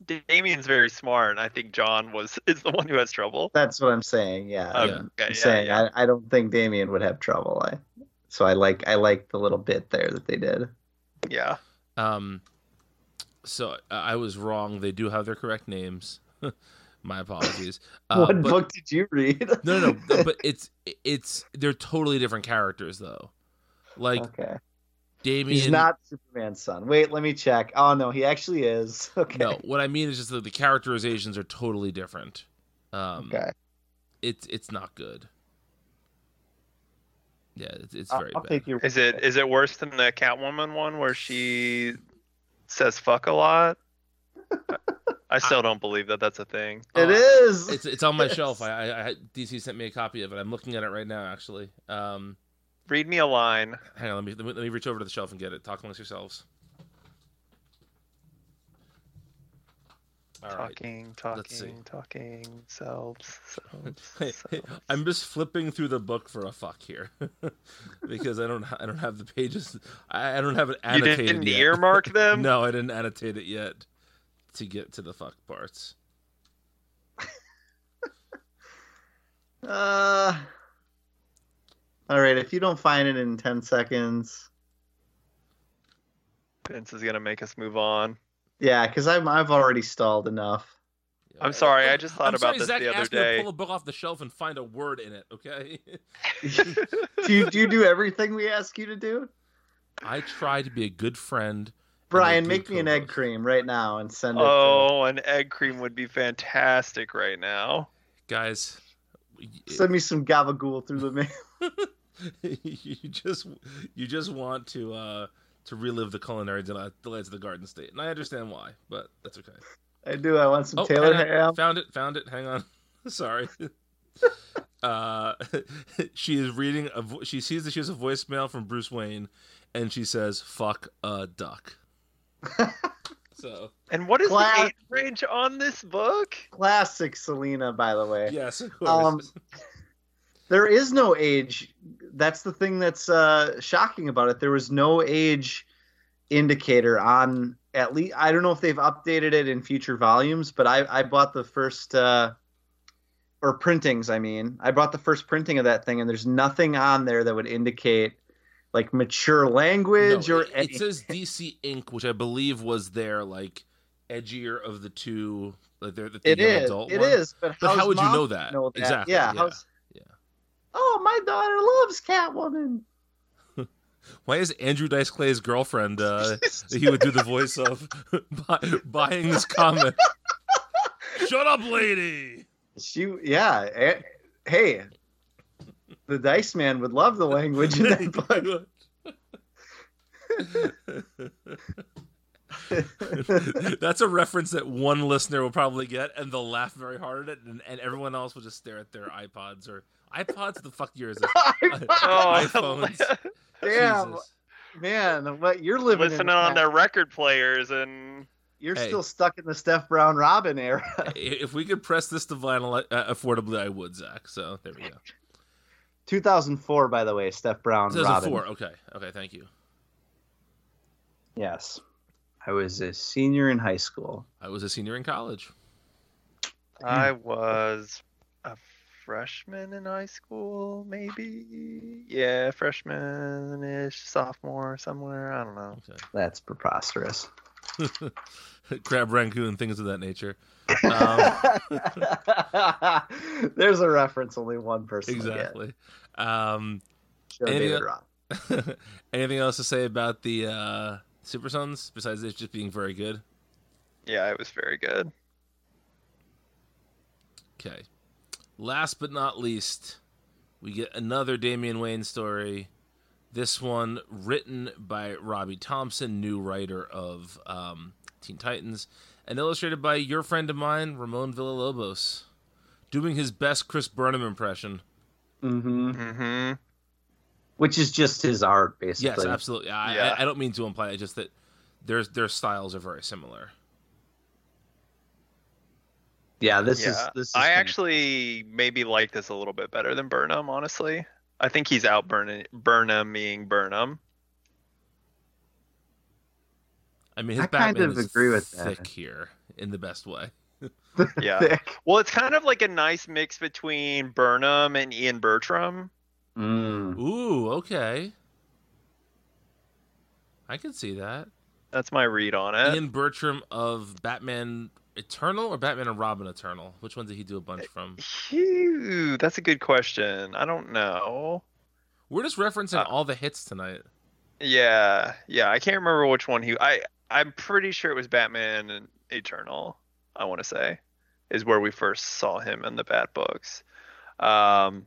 Damian's very smart, and I think Jon was is the one who has trouble. That's what I'm saying. Yeah, Okay, I'm yeah, saying yeah. I, I don't think Damien would have trouble. I so I like I like the little bit there that they did. Yeah. Um, so uh, I was wrong. They do have their correct names. My apologies. Uh, what but- book did you read? No, no, no, but it's it's they're totally different characters though. Like okay, Damian. he's not Superman's son. Wait, let me check. Oh no, he actually is. Okay. No, what I mean is just that the characterizations are totally different. Um, Okay. it's it's not good. Yeah, it's, it's very I'll bad. take your. Is it is it worse than the Catwoman one where she says fuck a lot. I still don't believe that that's a thing. It Uh, is. It's it's on my Yes. shelf. I, I, I DC sent me a copy of it. I'm looking at it right now, actually. Um, Read me a line. hang on, let me, let me let me reach over to the shelf and get it. Talk amongst yourselves. All right. talking, let's see. talking, talking. Selves, selves, Hey, hey, selves. I'm just flipping through the book for a fuck here, because I don't I don't have the pages. I, I don't have it annotated. You annotated didn't yet. earmark them. no, I didn't annotate it yet to get to the fuck parts. Uh, all right. If you don't find it in ten seconds, Vince is gonna make us move on. yeah, because I'm I've already stalled enough. I'm sorry, I just thought I'm about sorry, this Zach the other asked me to pull a book off the shelf and find a word in it. Okay. do you do you do everything we ask you to do? I try to be a good friend. Brian, make me an egg cream right now and send it. to- oh, an egg cream would be fantastic right now. guys. send me some gabagool through the mail. you just you just want to uh to relive the culinary delights of the Garden State, and I understand why, but that's okay. I do. I want some Oh, Taylor on. ham. Found it. Found it. Hang on. Sorry. uh, she is reading. A vo- she sees that she has a voicemail from Bruce Wayne, and she says, "Fuck a duck." so And what is Class- the age range on this book? Classic Selina, by the way. yes, of course. Um, There is no age. That's the thing that's uh, shocking about it. There was no age indicator on at least. I don't know if they've updated it in future volumes, but I, I bought the first uh, or printings. I mean, I bought the first printing of that thing, and there's nothing on there that would indicate like mature language No, or it, it says DC Ink, which I believe was their like edgier of the two. Like they're the, the It is. adult It one. is. But, But how would you know that? Know that? Exactly, Yeah. yeah, how's- yeah. Oh, my daughter loves Catwoman. Why is Andrew Dice Clay's girlfriend? Uh, he would do the voice of buy, buying this comic. Shut up, lady. She, yeah. eh, Hey, the Dice Man would love the language in that book. That's a reference that one listener will probably get, and they'll laugh very hard at it, and, and everyone else will just stare at their iPods or iPods. The fuck year is it? Oh, iPhones. Damn, Jesus. man, what you're living in? listening on their record players and You're Hey. still stuck in the Steph Brown Robin era. If we could press this to vinyl uh, affordably, I would, Zach. So there we go. 2004, by the way, Steph Brown Robin. 2004. Okay. Okay. Thank you. Yes, I was a senior in high school. I was a senior in college. I was a freshman in high school, maybe. Yeah, freshman-ish, sophomore somewhere. I don't know. That's preposterous. Crab rangoon, things of that nature. Um, There's a reference only one person exactly. Um, Show Anything David Roth. anything else to say about the uh, Super Sons besides it just being very good? Yeah, it was very good. Okay. Last but not least, we get another Damian Wayne story. This one written by Robbie Thompson, new writer of um, Teen Titans, and illustrated by your friend of mine, Ramon Villalobos, doing his best Chris Burnham impression. hmm Mm-hmm. Which is just his art, basically. Yes, absolutely. I, Yeah. I, I don't mean to imply it, just that their their styles are very similar. Yeah, this yeah, is this. Is I kinda- actually maybe like this a little bit better than Burnham, honestly. I think he's out Burnham, Burnhaming Burnham. I mean, his I kind Batman of is agree with that. thick here in the best way. Yeah. thick. Well, it's kind of like a nice mix between Burnham and Ian Bertram. Mm. Ooh, okay. I can see that. That's my read on it. Ian Bertram of Batman Eternal or Batman and Robin Eternal? Which one did he do a bunch from? Phew, that's a good question. I don't know. We're just referencing Uh, all the hits tonight. Yeah, yeah, I can't remember which one he. I I'm pretty sure it was Batman and Eternal. I want to say, is where we first saw him in the Bat books. Um,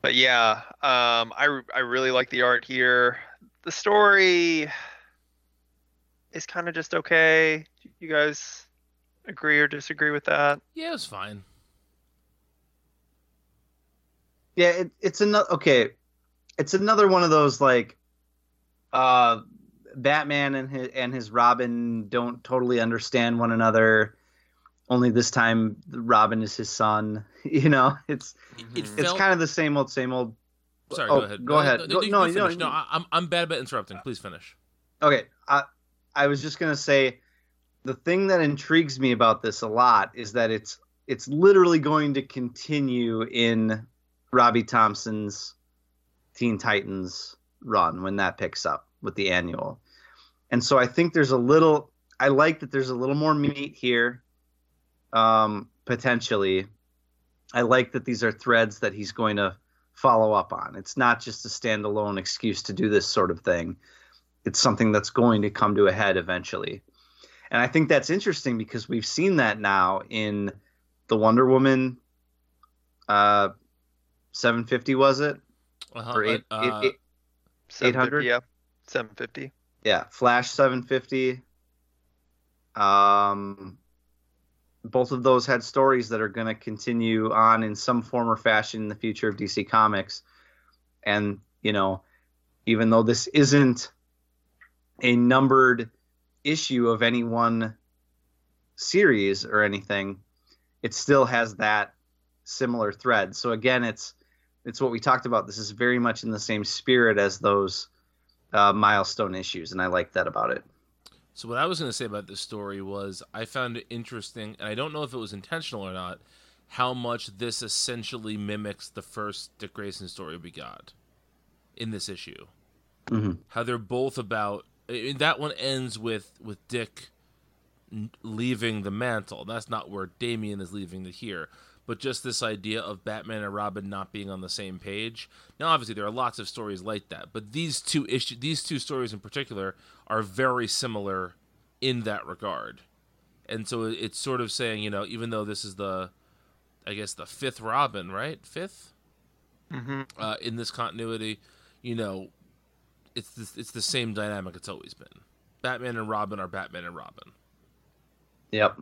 but yeah, um, I I really like the art here. The story, is kind of just okay. You guys agree or disagree with that? Yeah, it was fine. Yeah, it, it's another okay. It's another one of those like, uh, Batman and his and his Robin don't totally understand one another. Only this time, Robin is his son. You know, it's It it's felt. kind of the same old, same old. Sorry, oh, go ahead. go ahead. No, Go- you- no, you no, finish. no. I- I'm I'm bad about interrupting. Please finish. Okay, I I was just gonna say, the thing that intrigues me about this a lot is that it's it's literally going to continue in Robbie Thompson's Teen Titans run when that picks up with the annual, and so I think there's a little. I like that there's a little more meat here, um, potentially. I like that these are threads that he's going to follow up on. It's not just a standalone excuse to do this sort of thing it's something that's going to come to a head eventually. And I think that's interesting because we've seen that now in the Wonder Woman uh 750 was it? Uh-huh, Or eight, uh, eight- eight- 800? 750, Yeah, 750. yeah, Flash 750. Um both of those had stories that are going to continue on in some form or fashion in the future of DC Comics. And, you know, even though this isn't a numbered issue of any one series or anything, it still has that similar thread. So again, it's it's what we talked about. This is very much in the same spirit as those uh, milestone issues, and I like that about it. So what I was going to say about this story was I found it interesting, and I don't know if it was intentional or not, how much this essentially mimics the first Dick Grayson story we got in this issue. Mhm. How they're both about I mean, that one ends with with Dick leaving the mantle. That's not where Damian is leaving it here, but just this idea of Batman and Robin not being on the same page. Now, obviously, there are lots of stories like that, but these two issue, these two stories in particular, are very similar in that regard. And so it's sort of saying, you know, even though this is the, I guess the fifth Robin, right? Fifth Mm-hmm. uh, in this continuity, you know, it's the, it's the same dynamic it's always been. Batman and Robin are Batman and Robin. Yep.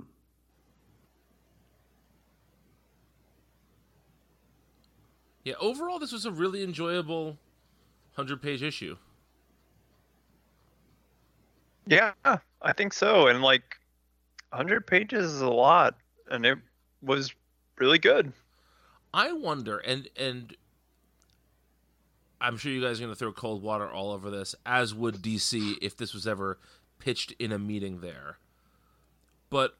Yeah, overall, this was a really enjoyable hundred page issue. Yeah, I think so. And like, 100 pages is a lot, and it was really good. I wonder, and and I'm sure you guys are going to throw cold water all over this, as would DC if this was ever pitched in a meeting there. But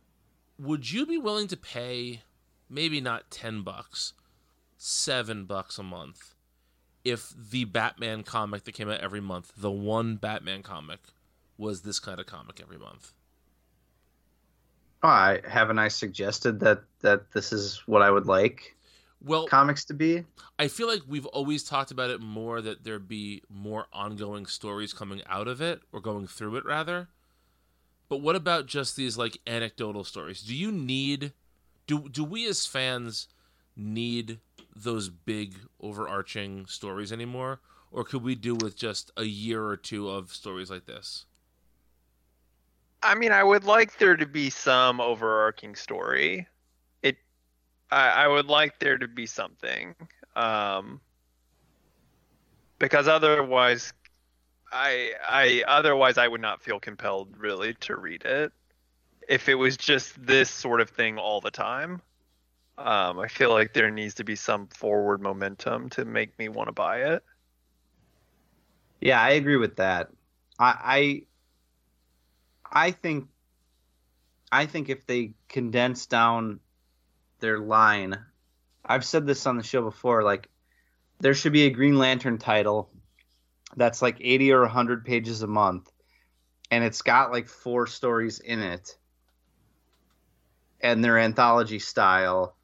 would you be willing to pay maybe not ten bucks, seven bucks a month, if the Batman comic that came out every month, the one Batman comic, was this kind of comic every month? Oh, I haven't I suggested that that this is what I would like Well, comics to be. I feel like we've always talked about it more that there be more ongoing stories coming out of it or going through it rather. But what about just these like anecdotal stories? Do you need do do we as fans need those big overarching stories anymore or could we do with just a year or two of stories like this? I mean, I would like there to be some overarching story. I, I would like there to be something, um, because otherwise, I, I otherwise I would not feel compelled really to read it. If it was just this sort of thing all the time, um, I feel like there needs to be some forward momentum to make me want to buy it. Yeah, I agree with that. I I, I think I think if they condense down their line, I've said this on the show before, like there should be a Green Lantern title that's like 80 or 100 pages a month and it's got like four stories in it and they're anthology style.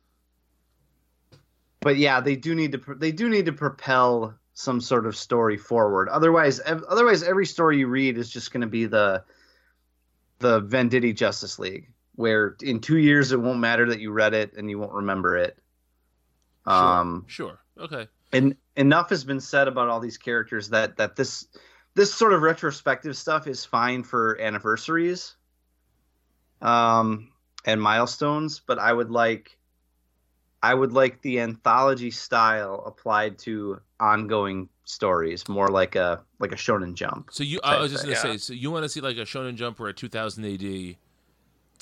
But yeah they do need to they do need to propel some sort of story forward. Otherwise otherwise every story you read is just going to be the the venditti justice league where in two years it won't matter that you read it and you won't remember it Sure. um Sure. Okay. and enough has been said about all these characters that that this this sort of retrospective stuff is fine for anniversaries um and milestones but i would like i would like the anthology style applied to ongoing stories more like a like a shonen jump So you, I was just gonna yeah. say, so you want to see like a Shonen Jump or a 2000 AD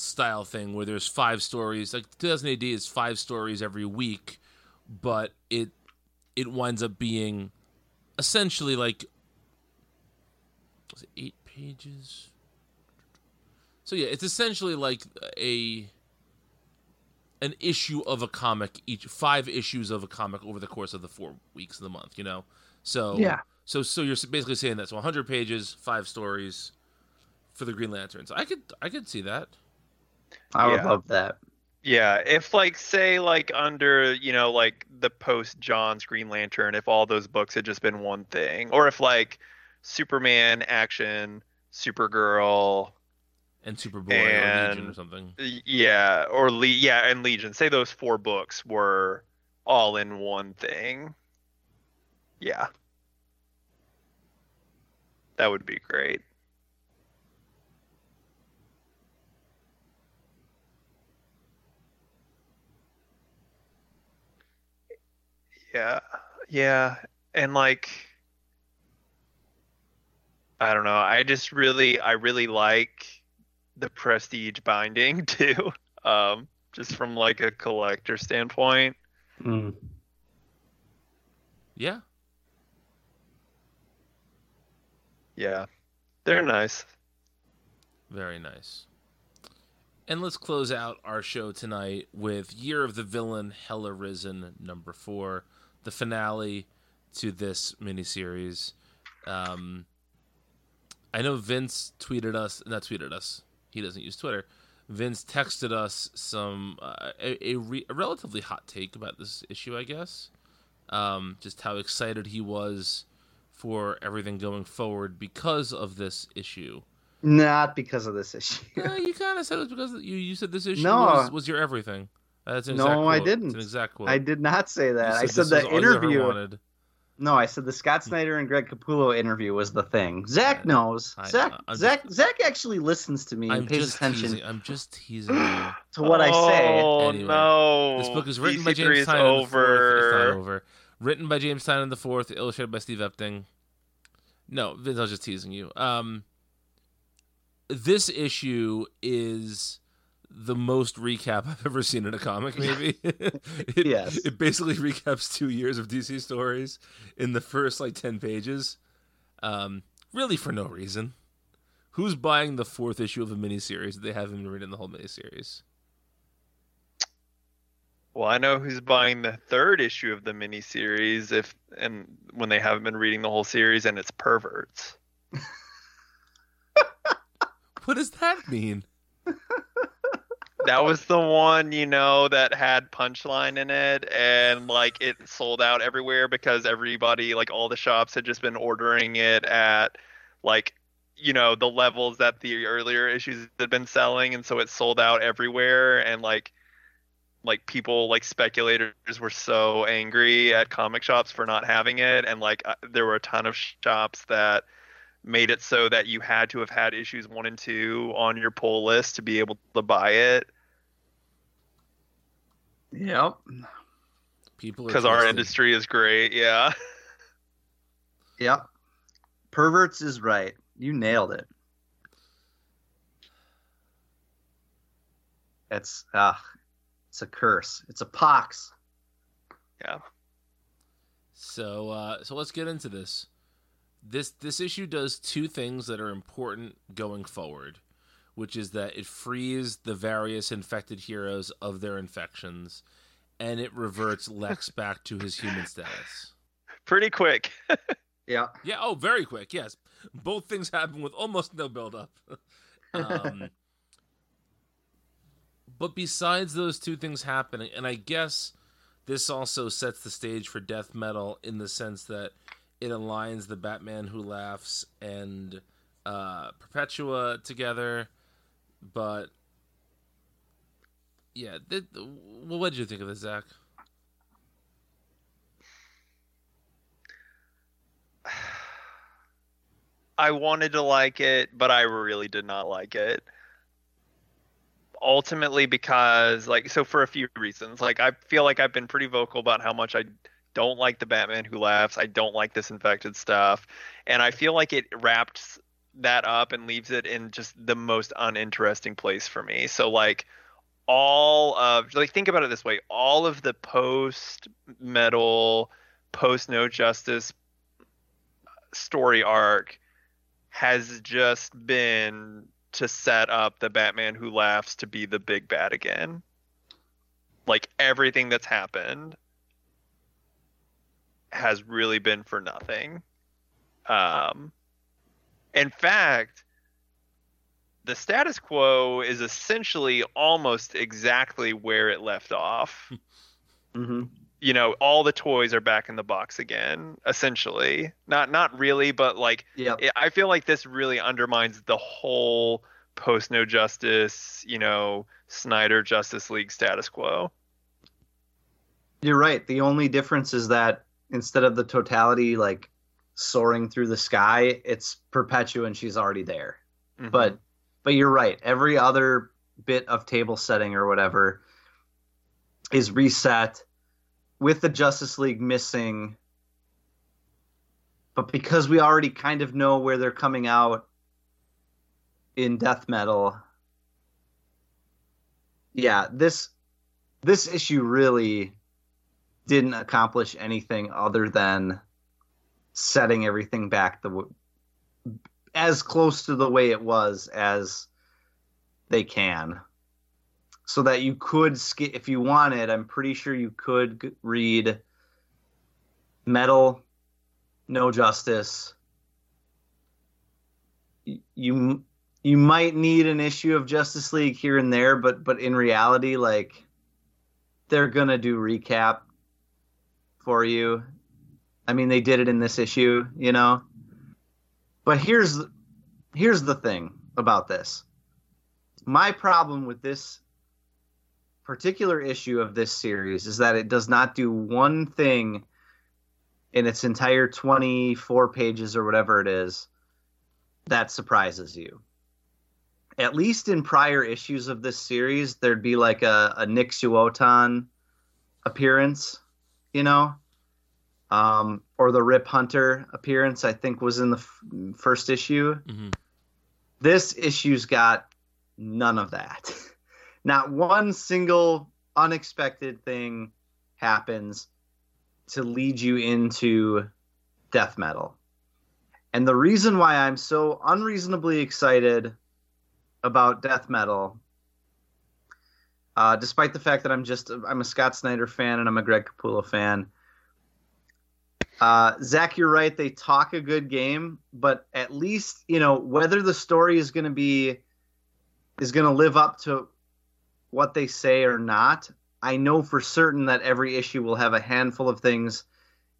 style thing where there's five stories. Like 2000 AD is five stories every week, but it it winds up being essentially like eight pages? So yeah, it's essentially like a an issue of a comic each five issues of a comic over the course of the four weeks of the month you know so Yeah. so so you're basically saying that so 100 pages five stories for the green lanterns i could i could see that i would Yeah. love that Yeah, if like say like under you know like the post Johns Green Lantern, if all those books had just been one thing, or if like Superman, Action, Supergirl, and superboy or legion or something yeah, or Le- yeah, and Legion, say those four books were all in one thing. Yeah, that would be great. Yeah, yeah, and like I don't know, I just really I really like the prestige binding too. Um just from like a collector standpoint. Mm. yeah Yeah. They're nice. Very nice. And let's close out our show tonight with Year of the Villain, Hell Arisen, number four, the finale to this miniseries. Um, I know Vince tweeted us, not tweeted us, he doesn't use Twitter. Vince texted us some, uh, a, a, re, a relatively hot take about this issue, I guess. Um, just how excited he was for everything going forward because of this issue. not because of this issue Uh, you kind of said it was because you you said this issue No. was, was your everything. That's an No, exact I didn't. It's an exact quote. i did not say You that i said the was all you ever interview. No, I said the Scott Snyder and Greg Capullo interview was the thing. Zach I- knows. I- Zach I'm Zach Zach actually listens to me I'm and pays attention teasing. I'm just teasing you. to what I say. Oh Anyway, no. This book is written by DC3 James is Tynion the fourth. It's not over. over. Written by James Tynion the fourth, illustrated by Steve Epting. No, Vince, I was just teasing you. Um, this issue is the most recap I've ever seen in a comic. Maybe. it, Yes. It basically recaps two years of DC stories in the first like ten pages. Um, really for no reason. Who's buying the fourth issue of a miniseries that they haven't written the whole miniseries? Well, I know who's buying the third issue of the miniseries if and when they haven't been reading the whole series and it's perverts. What does that mean? That was the one, you know, that had punchline in it and like it sold out everywhere because everybody like all the shops had just been ordering it at like you know, the levels that the earlier issues had been selling and so it sold out everywhere and like like people like speculators were so angry at comic shops for not having it and like uh, there were a ton of shops that made it so that you had to have had issues 1 and 2 on your pull list to be able to buy it Yep. People because our industry is great yeah Yep. Perverts is right. You nailed it. It's ah, it's a curse. It's a pox. yeah So uh, so let's get into this. This this issue does two things that are important going forward, which is that it frees the various infected heroes of their infections, and it reverts Lex back to his human status. pretty quick Yeah. Yeah. Oh, very quick. Yes, both things happen with almost no build-up. um, but besides those two things happening, and I guess this also sets the stage for death metal in the sense that it aligns the Batman Who Laughs and uh, Perpetua together. But yeah, well, what did you think of this, Zach? I wanted to like it, but I really did not like it. Ultimately, because like so for a few reasons. Like I feel like I've been pretty vocal about how much I don't like the Batman Who Laughs. I don't like this infected stuff, and I feel like it wraps that up and leaves it in just the most uninteresting place for me. So like all of like think about it this way: all of the post metal, post no justice story arc has just been to set up the Batman who laughs to be the big bad again. Like everything that's happened has really been for nothing. Um in fact, the status quo is essentially almost exactly where it left off. Mm-hmm. you know all the toys are back in the box again essentially not not really but like Yep. it- i feel like this really undermines the whole post no justice you know snyder justice league status quo You're right. The only difference is that instead of the totality like soaring through the sky, it's Perpetua and she's already there. Mhm. But but you're right. Every other bit of table setting or whatever is reset with the Justice League missing. But because we already kind of know where they're coming out in death metal, yeah, this this issue really didn't accomplish anything other than setting everything back the as close to the way it was as they can. So that you could skip if you wanted i'm pretty sure you could read metal no justice. You you might need an issue of justice league here and there but but in reality like they're gonna do recap for you. I mean they did it in this issue you know? But here's here's the thing about this. My problem with this particular issue of this series is that it does not do one thing in its entire 24 pages or whatever it is that surprises you. At least in prior issues of this series there'd be like a, a nick Suotan appearance you know um, or the rip hunter appearance i think was in the f- first issue Mm-hmm. this issue's got none of that. Not one single unexpected thing happens to lead you into death metal. And the reason why I'm so unreasonably excited about death metal, uh, despite the fact that I'm just I'm a Scott Snyder fan and I'm a Greg Capullo fan. Uh, Zach, you're right. They talk a good game, but at least you know whether the story is going to be is going to live up to what they say or not. I know for certain that every issue will have a handful of things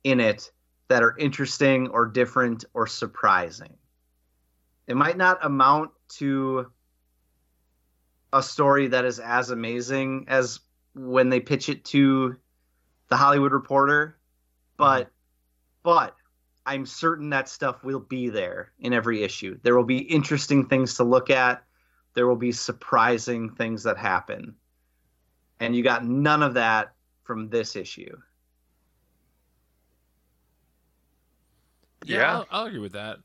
in it that are interesting or different or surprising. It might not amount to a story that is as amazing as when they pitch it to the Hollywood Reporter, but mm-hmm. but I'm certain that stuff will be there in every issue. There will be interesting things to look at. There will be surprising things that happen. And you got none of that from this issue. Yeah, Yeah. I'll, I'll agree with that.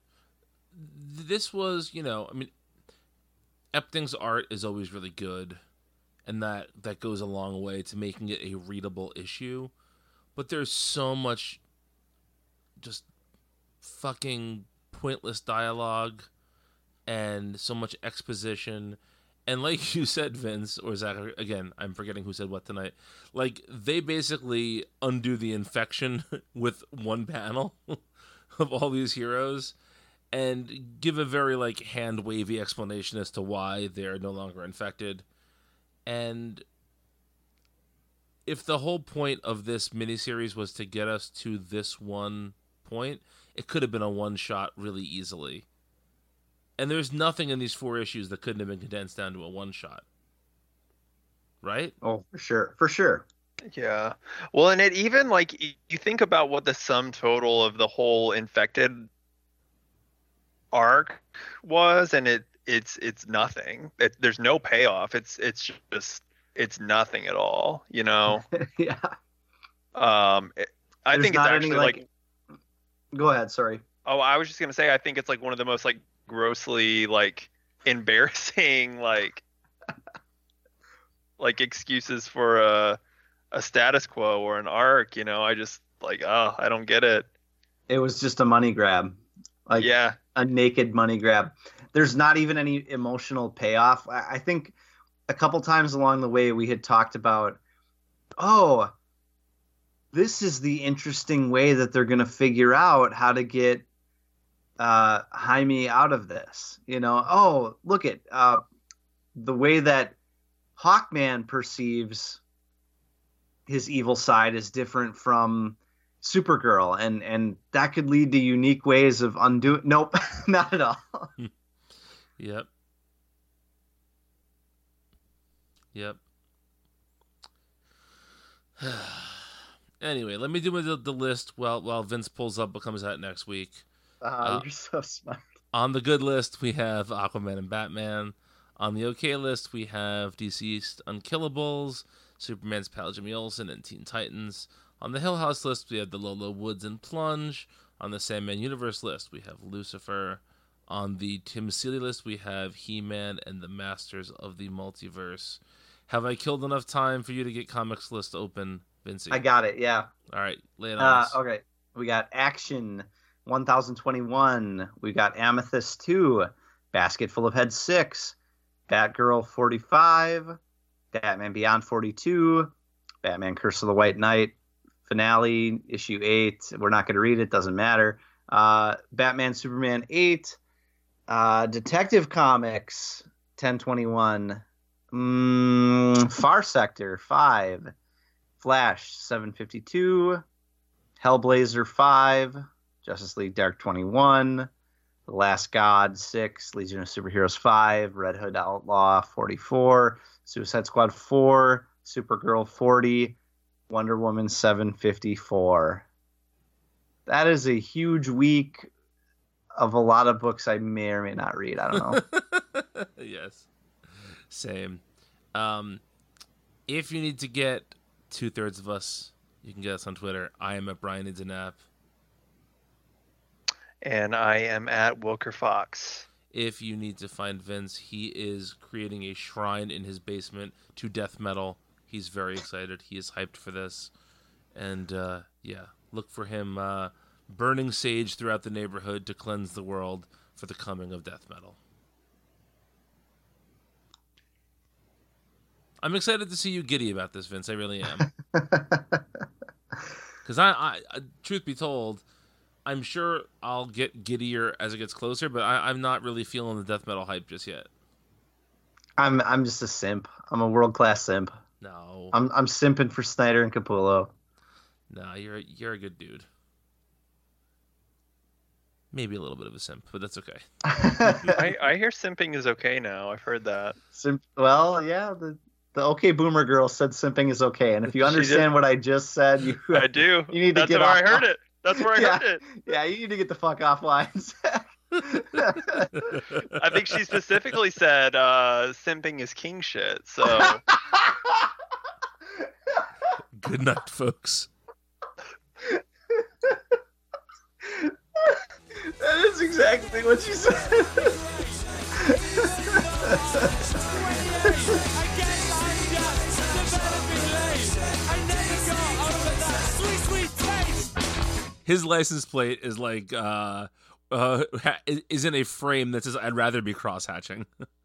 This was, you know, I mean, Epting's art is always really good, and that that goes a long way to making it a readable issue. But there's so much just fucking pointless dialogue and so much exposition. And like you said, Vince or Zach, again, I'm forgetting who said what tonight. Like they basically undo the infection with one panel of all these heroes and give a very like hand wavy explanation as to why they're no longer infected. And if the whole point of this miniseries was to get us to this one point, it could have been a one shot really easily. And there's nothing in these four issues that couldn't have been condensed down to a one shot. Right? Oh, for sure. For sure. Yeah. Well, and it even like you think about what the sum total of the whole infected arc was, and it it's it's nothing. It, there's no payoff. It's it's just it's nothing at all. You know. yeah. Um, it- I There's think it's actually any, like, Go ahead. Sorry. oh, I was just gonna say I think it's like one of the most like grossly like embarrassing like like excuses for a a status quo or an arc. You know, I just like oh I don't get it. It was just a money grab. Like yeah, a naked money grab. There's not even any emotional payoff. I, I think a couple times along the way we had talked about, oh, this is the interesting way that they're going to figure out how to get uh, Jaime out of this. You know, oh, look at uh, the way that Hawkman perceives his evil side is different from Supergirl, and and that could lead to unique ways of undoing. Nope, not at all. Yep. Yep. anyway, let me do the, the list while while Vince pulls up what comes out next week. Uh, Uh, you're so smart. On the good list, we have Aquaman and Batman. On the okay list, we have DC's Unkillables, Superman's pal Jimmy Olsen, and Teen Titans. On the Hill House list, we have the Low, Low Woods and Plunge. On the Sandman Universe list, we have Lucifer. On the Tim Seeley list, we have He Man and the Masters of the Multiverse. Have I killed enough time for you to get comics list open, Vincey? I got it. Yeah. All right, lay it on Uh, us. okay. We got Action 1021. We got Amethyst 2. Basket Full of Heads 6. Batgirl 45. Batman Beyond 42. Batman Curse of the White Knight. Finale, issue 8. We're not going to read it. Doesn't matter. Uh, Batman Superman 8. Uh, Detective Comics 1021. Mm, Far Sector 5. Flash 752. Hellblazer 5, Justice League Dark 21, The Last God 6, Legion of Superheroes 5, Red Hood Outlaw 44, Suicide Squad 4, Supergirl 40, Wonder Woman 754. That is a huge week of a lot of books I may or may not read. I don't know. yes. Same. Um, if you need to get two thirds of us, you can get us on Twitter. I am at Brian Needs a Nap. and I am at Wilker Fox. If you need to find Vince, he is creating a shrine in his basement to death metal. He's very excited. He is hyped for this. And uh, yeah, look for him uh, burning sage throughout the neighborhood to cleanse the world for the coming of death metal. I'm excited to see you giddy about this, Vince. I really am. Because I, I, truth be told, I'm sure I'll get giddier as it gets closer, but I, I'm not really feeling the death metal hype just yet. I'm I'm just a simp. I'm a world class simp. No, I'm I'm simping for Snyder and Capullo. no, you're you're a good dude. Maybe a little bit of a simp, but that's okay. I, I hear simping is okay now. I've heard that. Simp. Well, yeah. The the OK Boomer girl said simping is okay, and if you understand what I just said, you I do. You need to That's get where I off- heard it. That's where I Yeah. heard it. yeah, you need to get the fuck off lines. I think she specifically said uh, simping is king shit. So Good night, folks. that is exactly what she said. I get lined up, developing late. I never got over that sweet, sweet taste. His license plate is like uh, uh, is in a frame that says "I'd rather be cross hatching."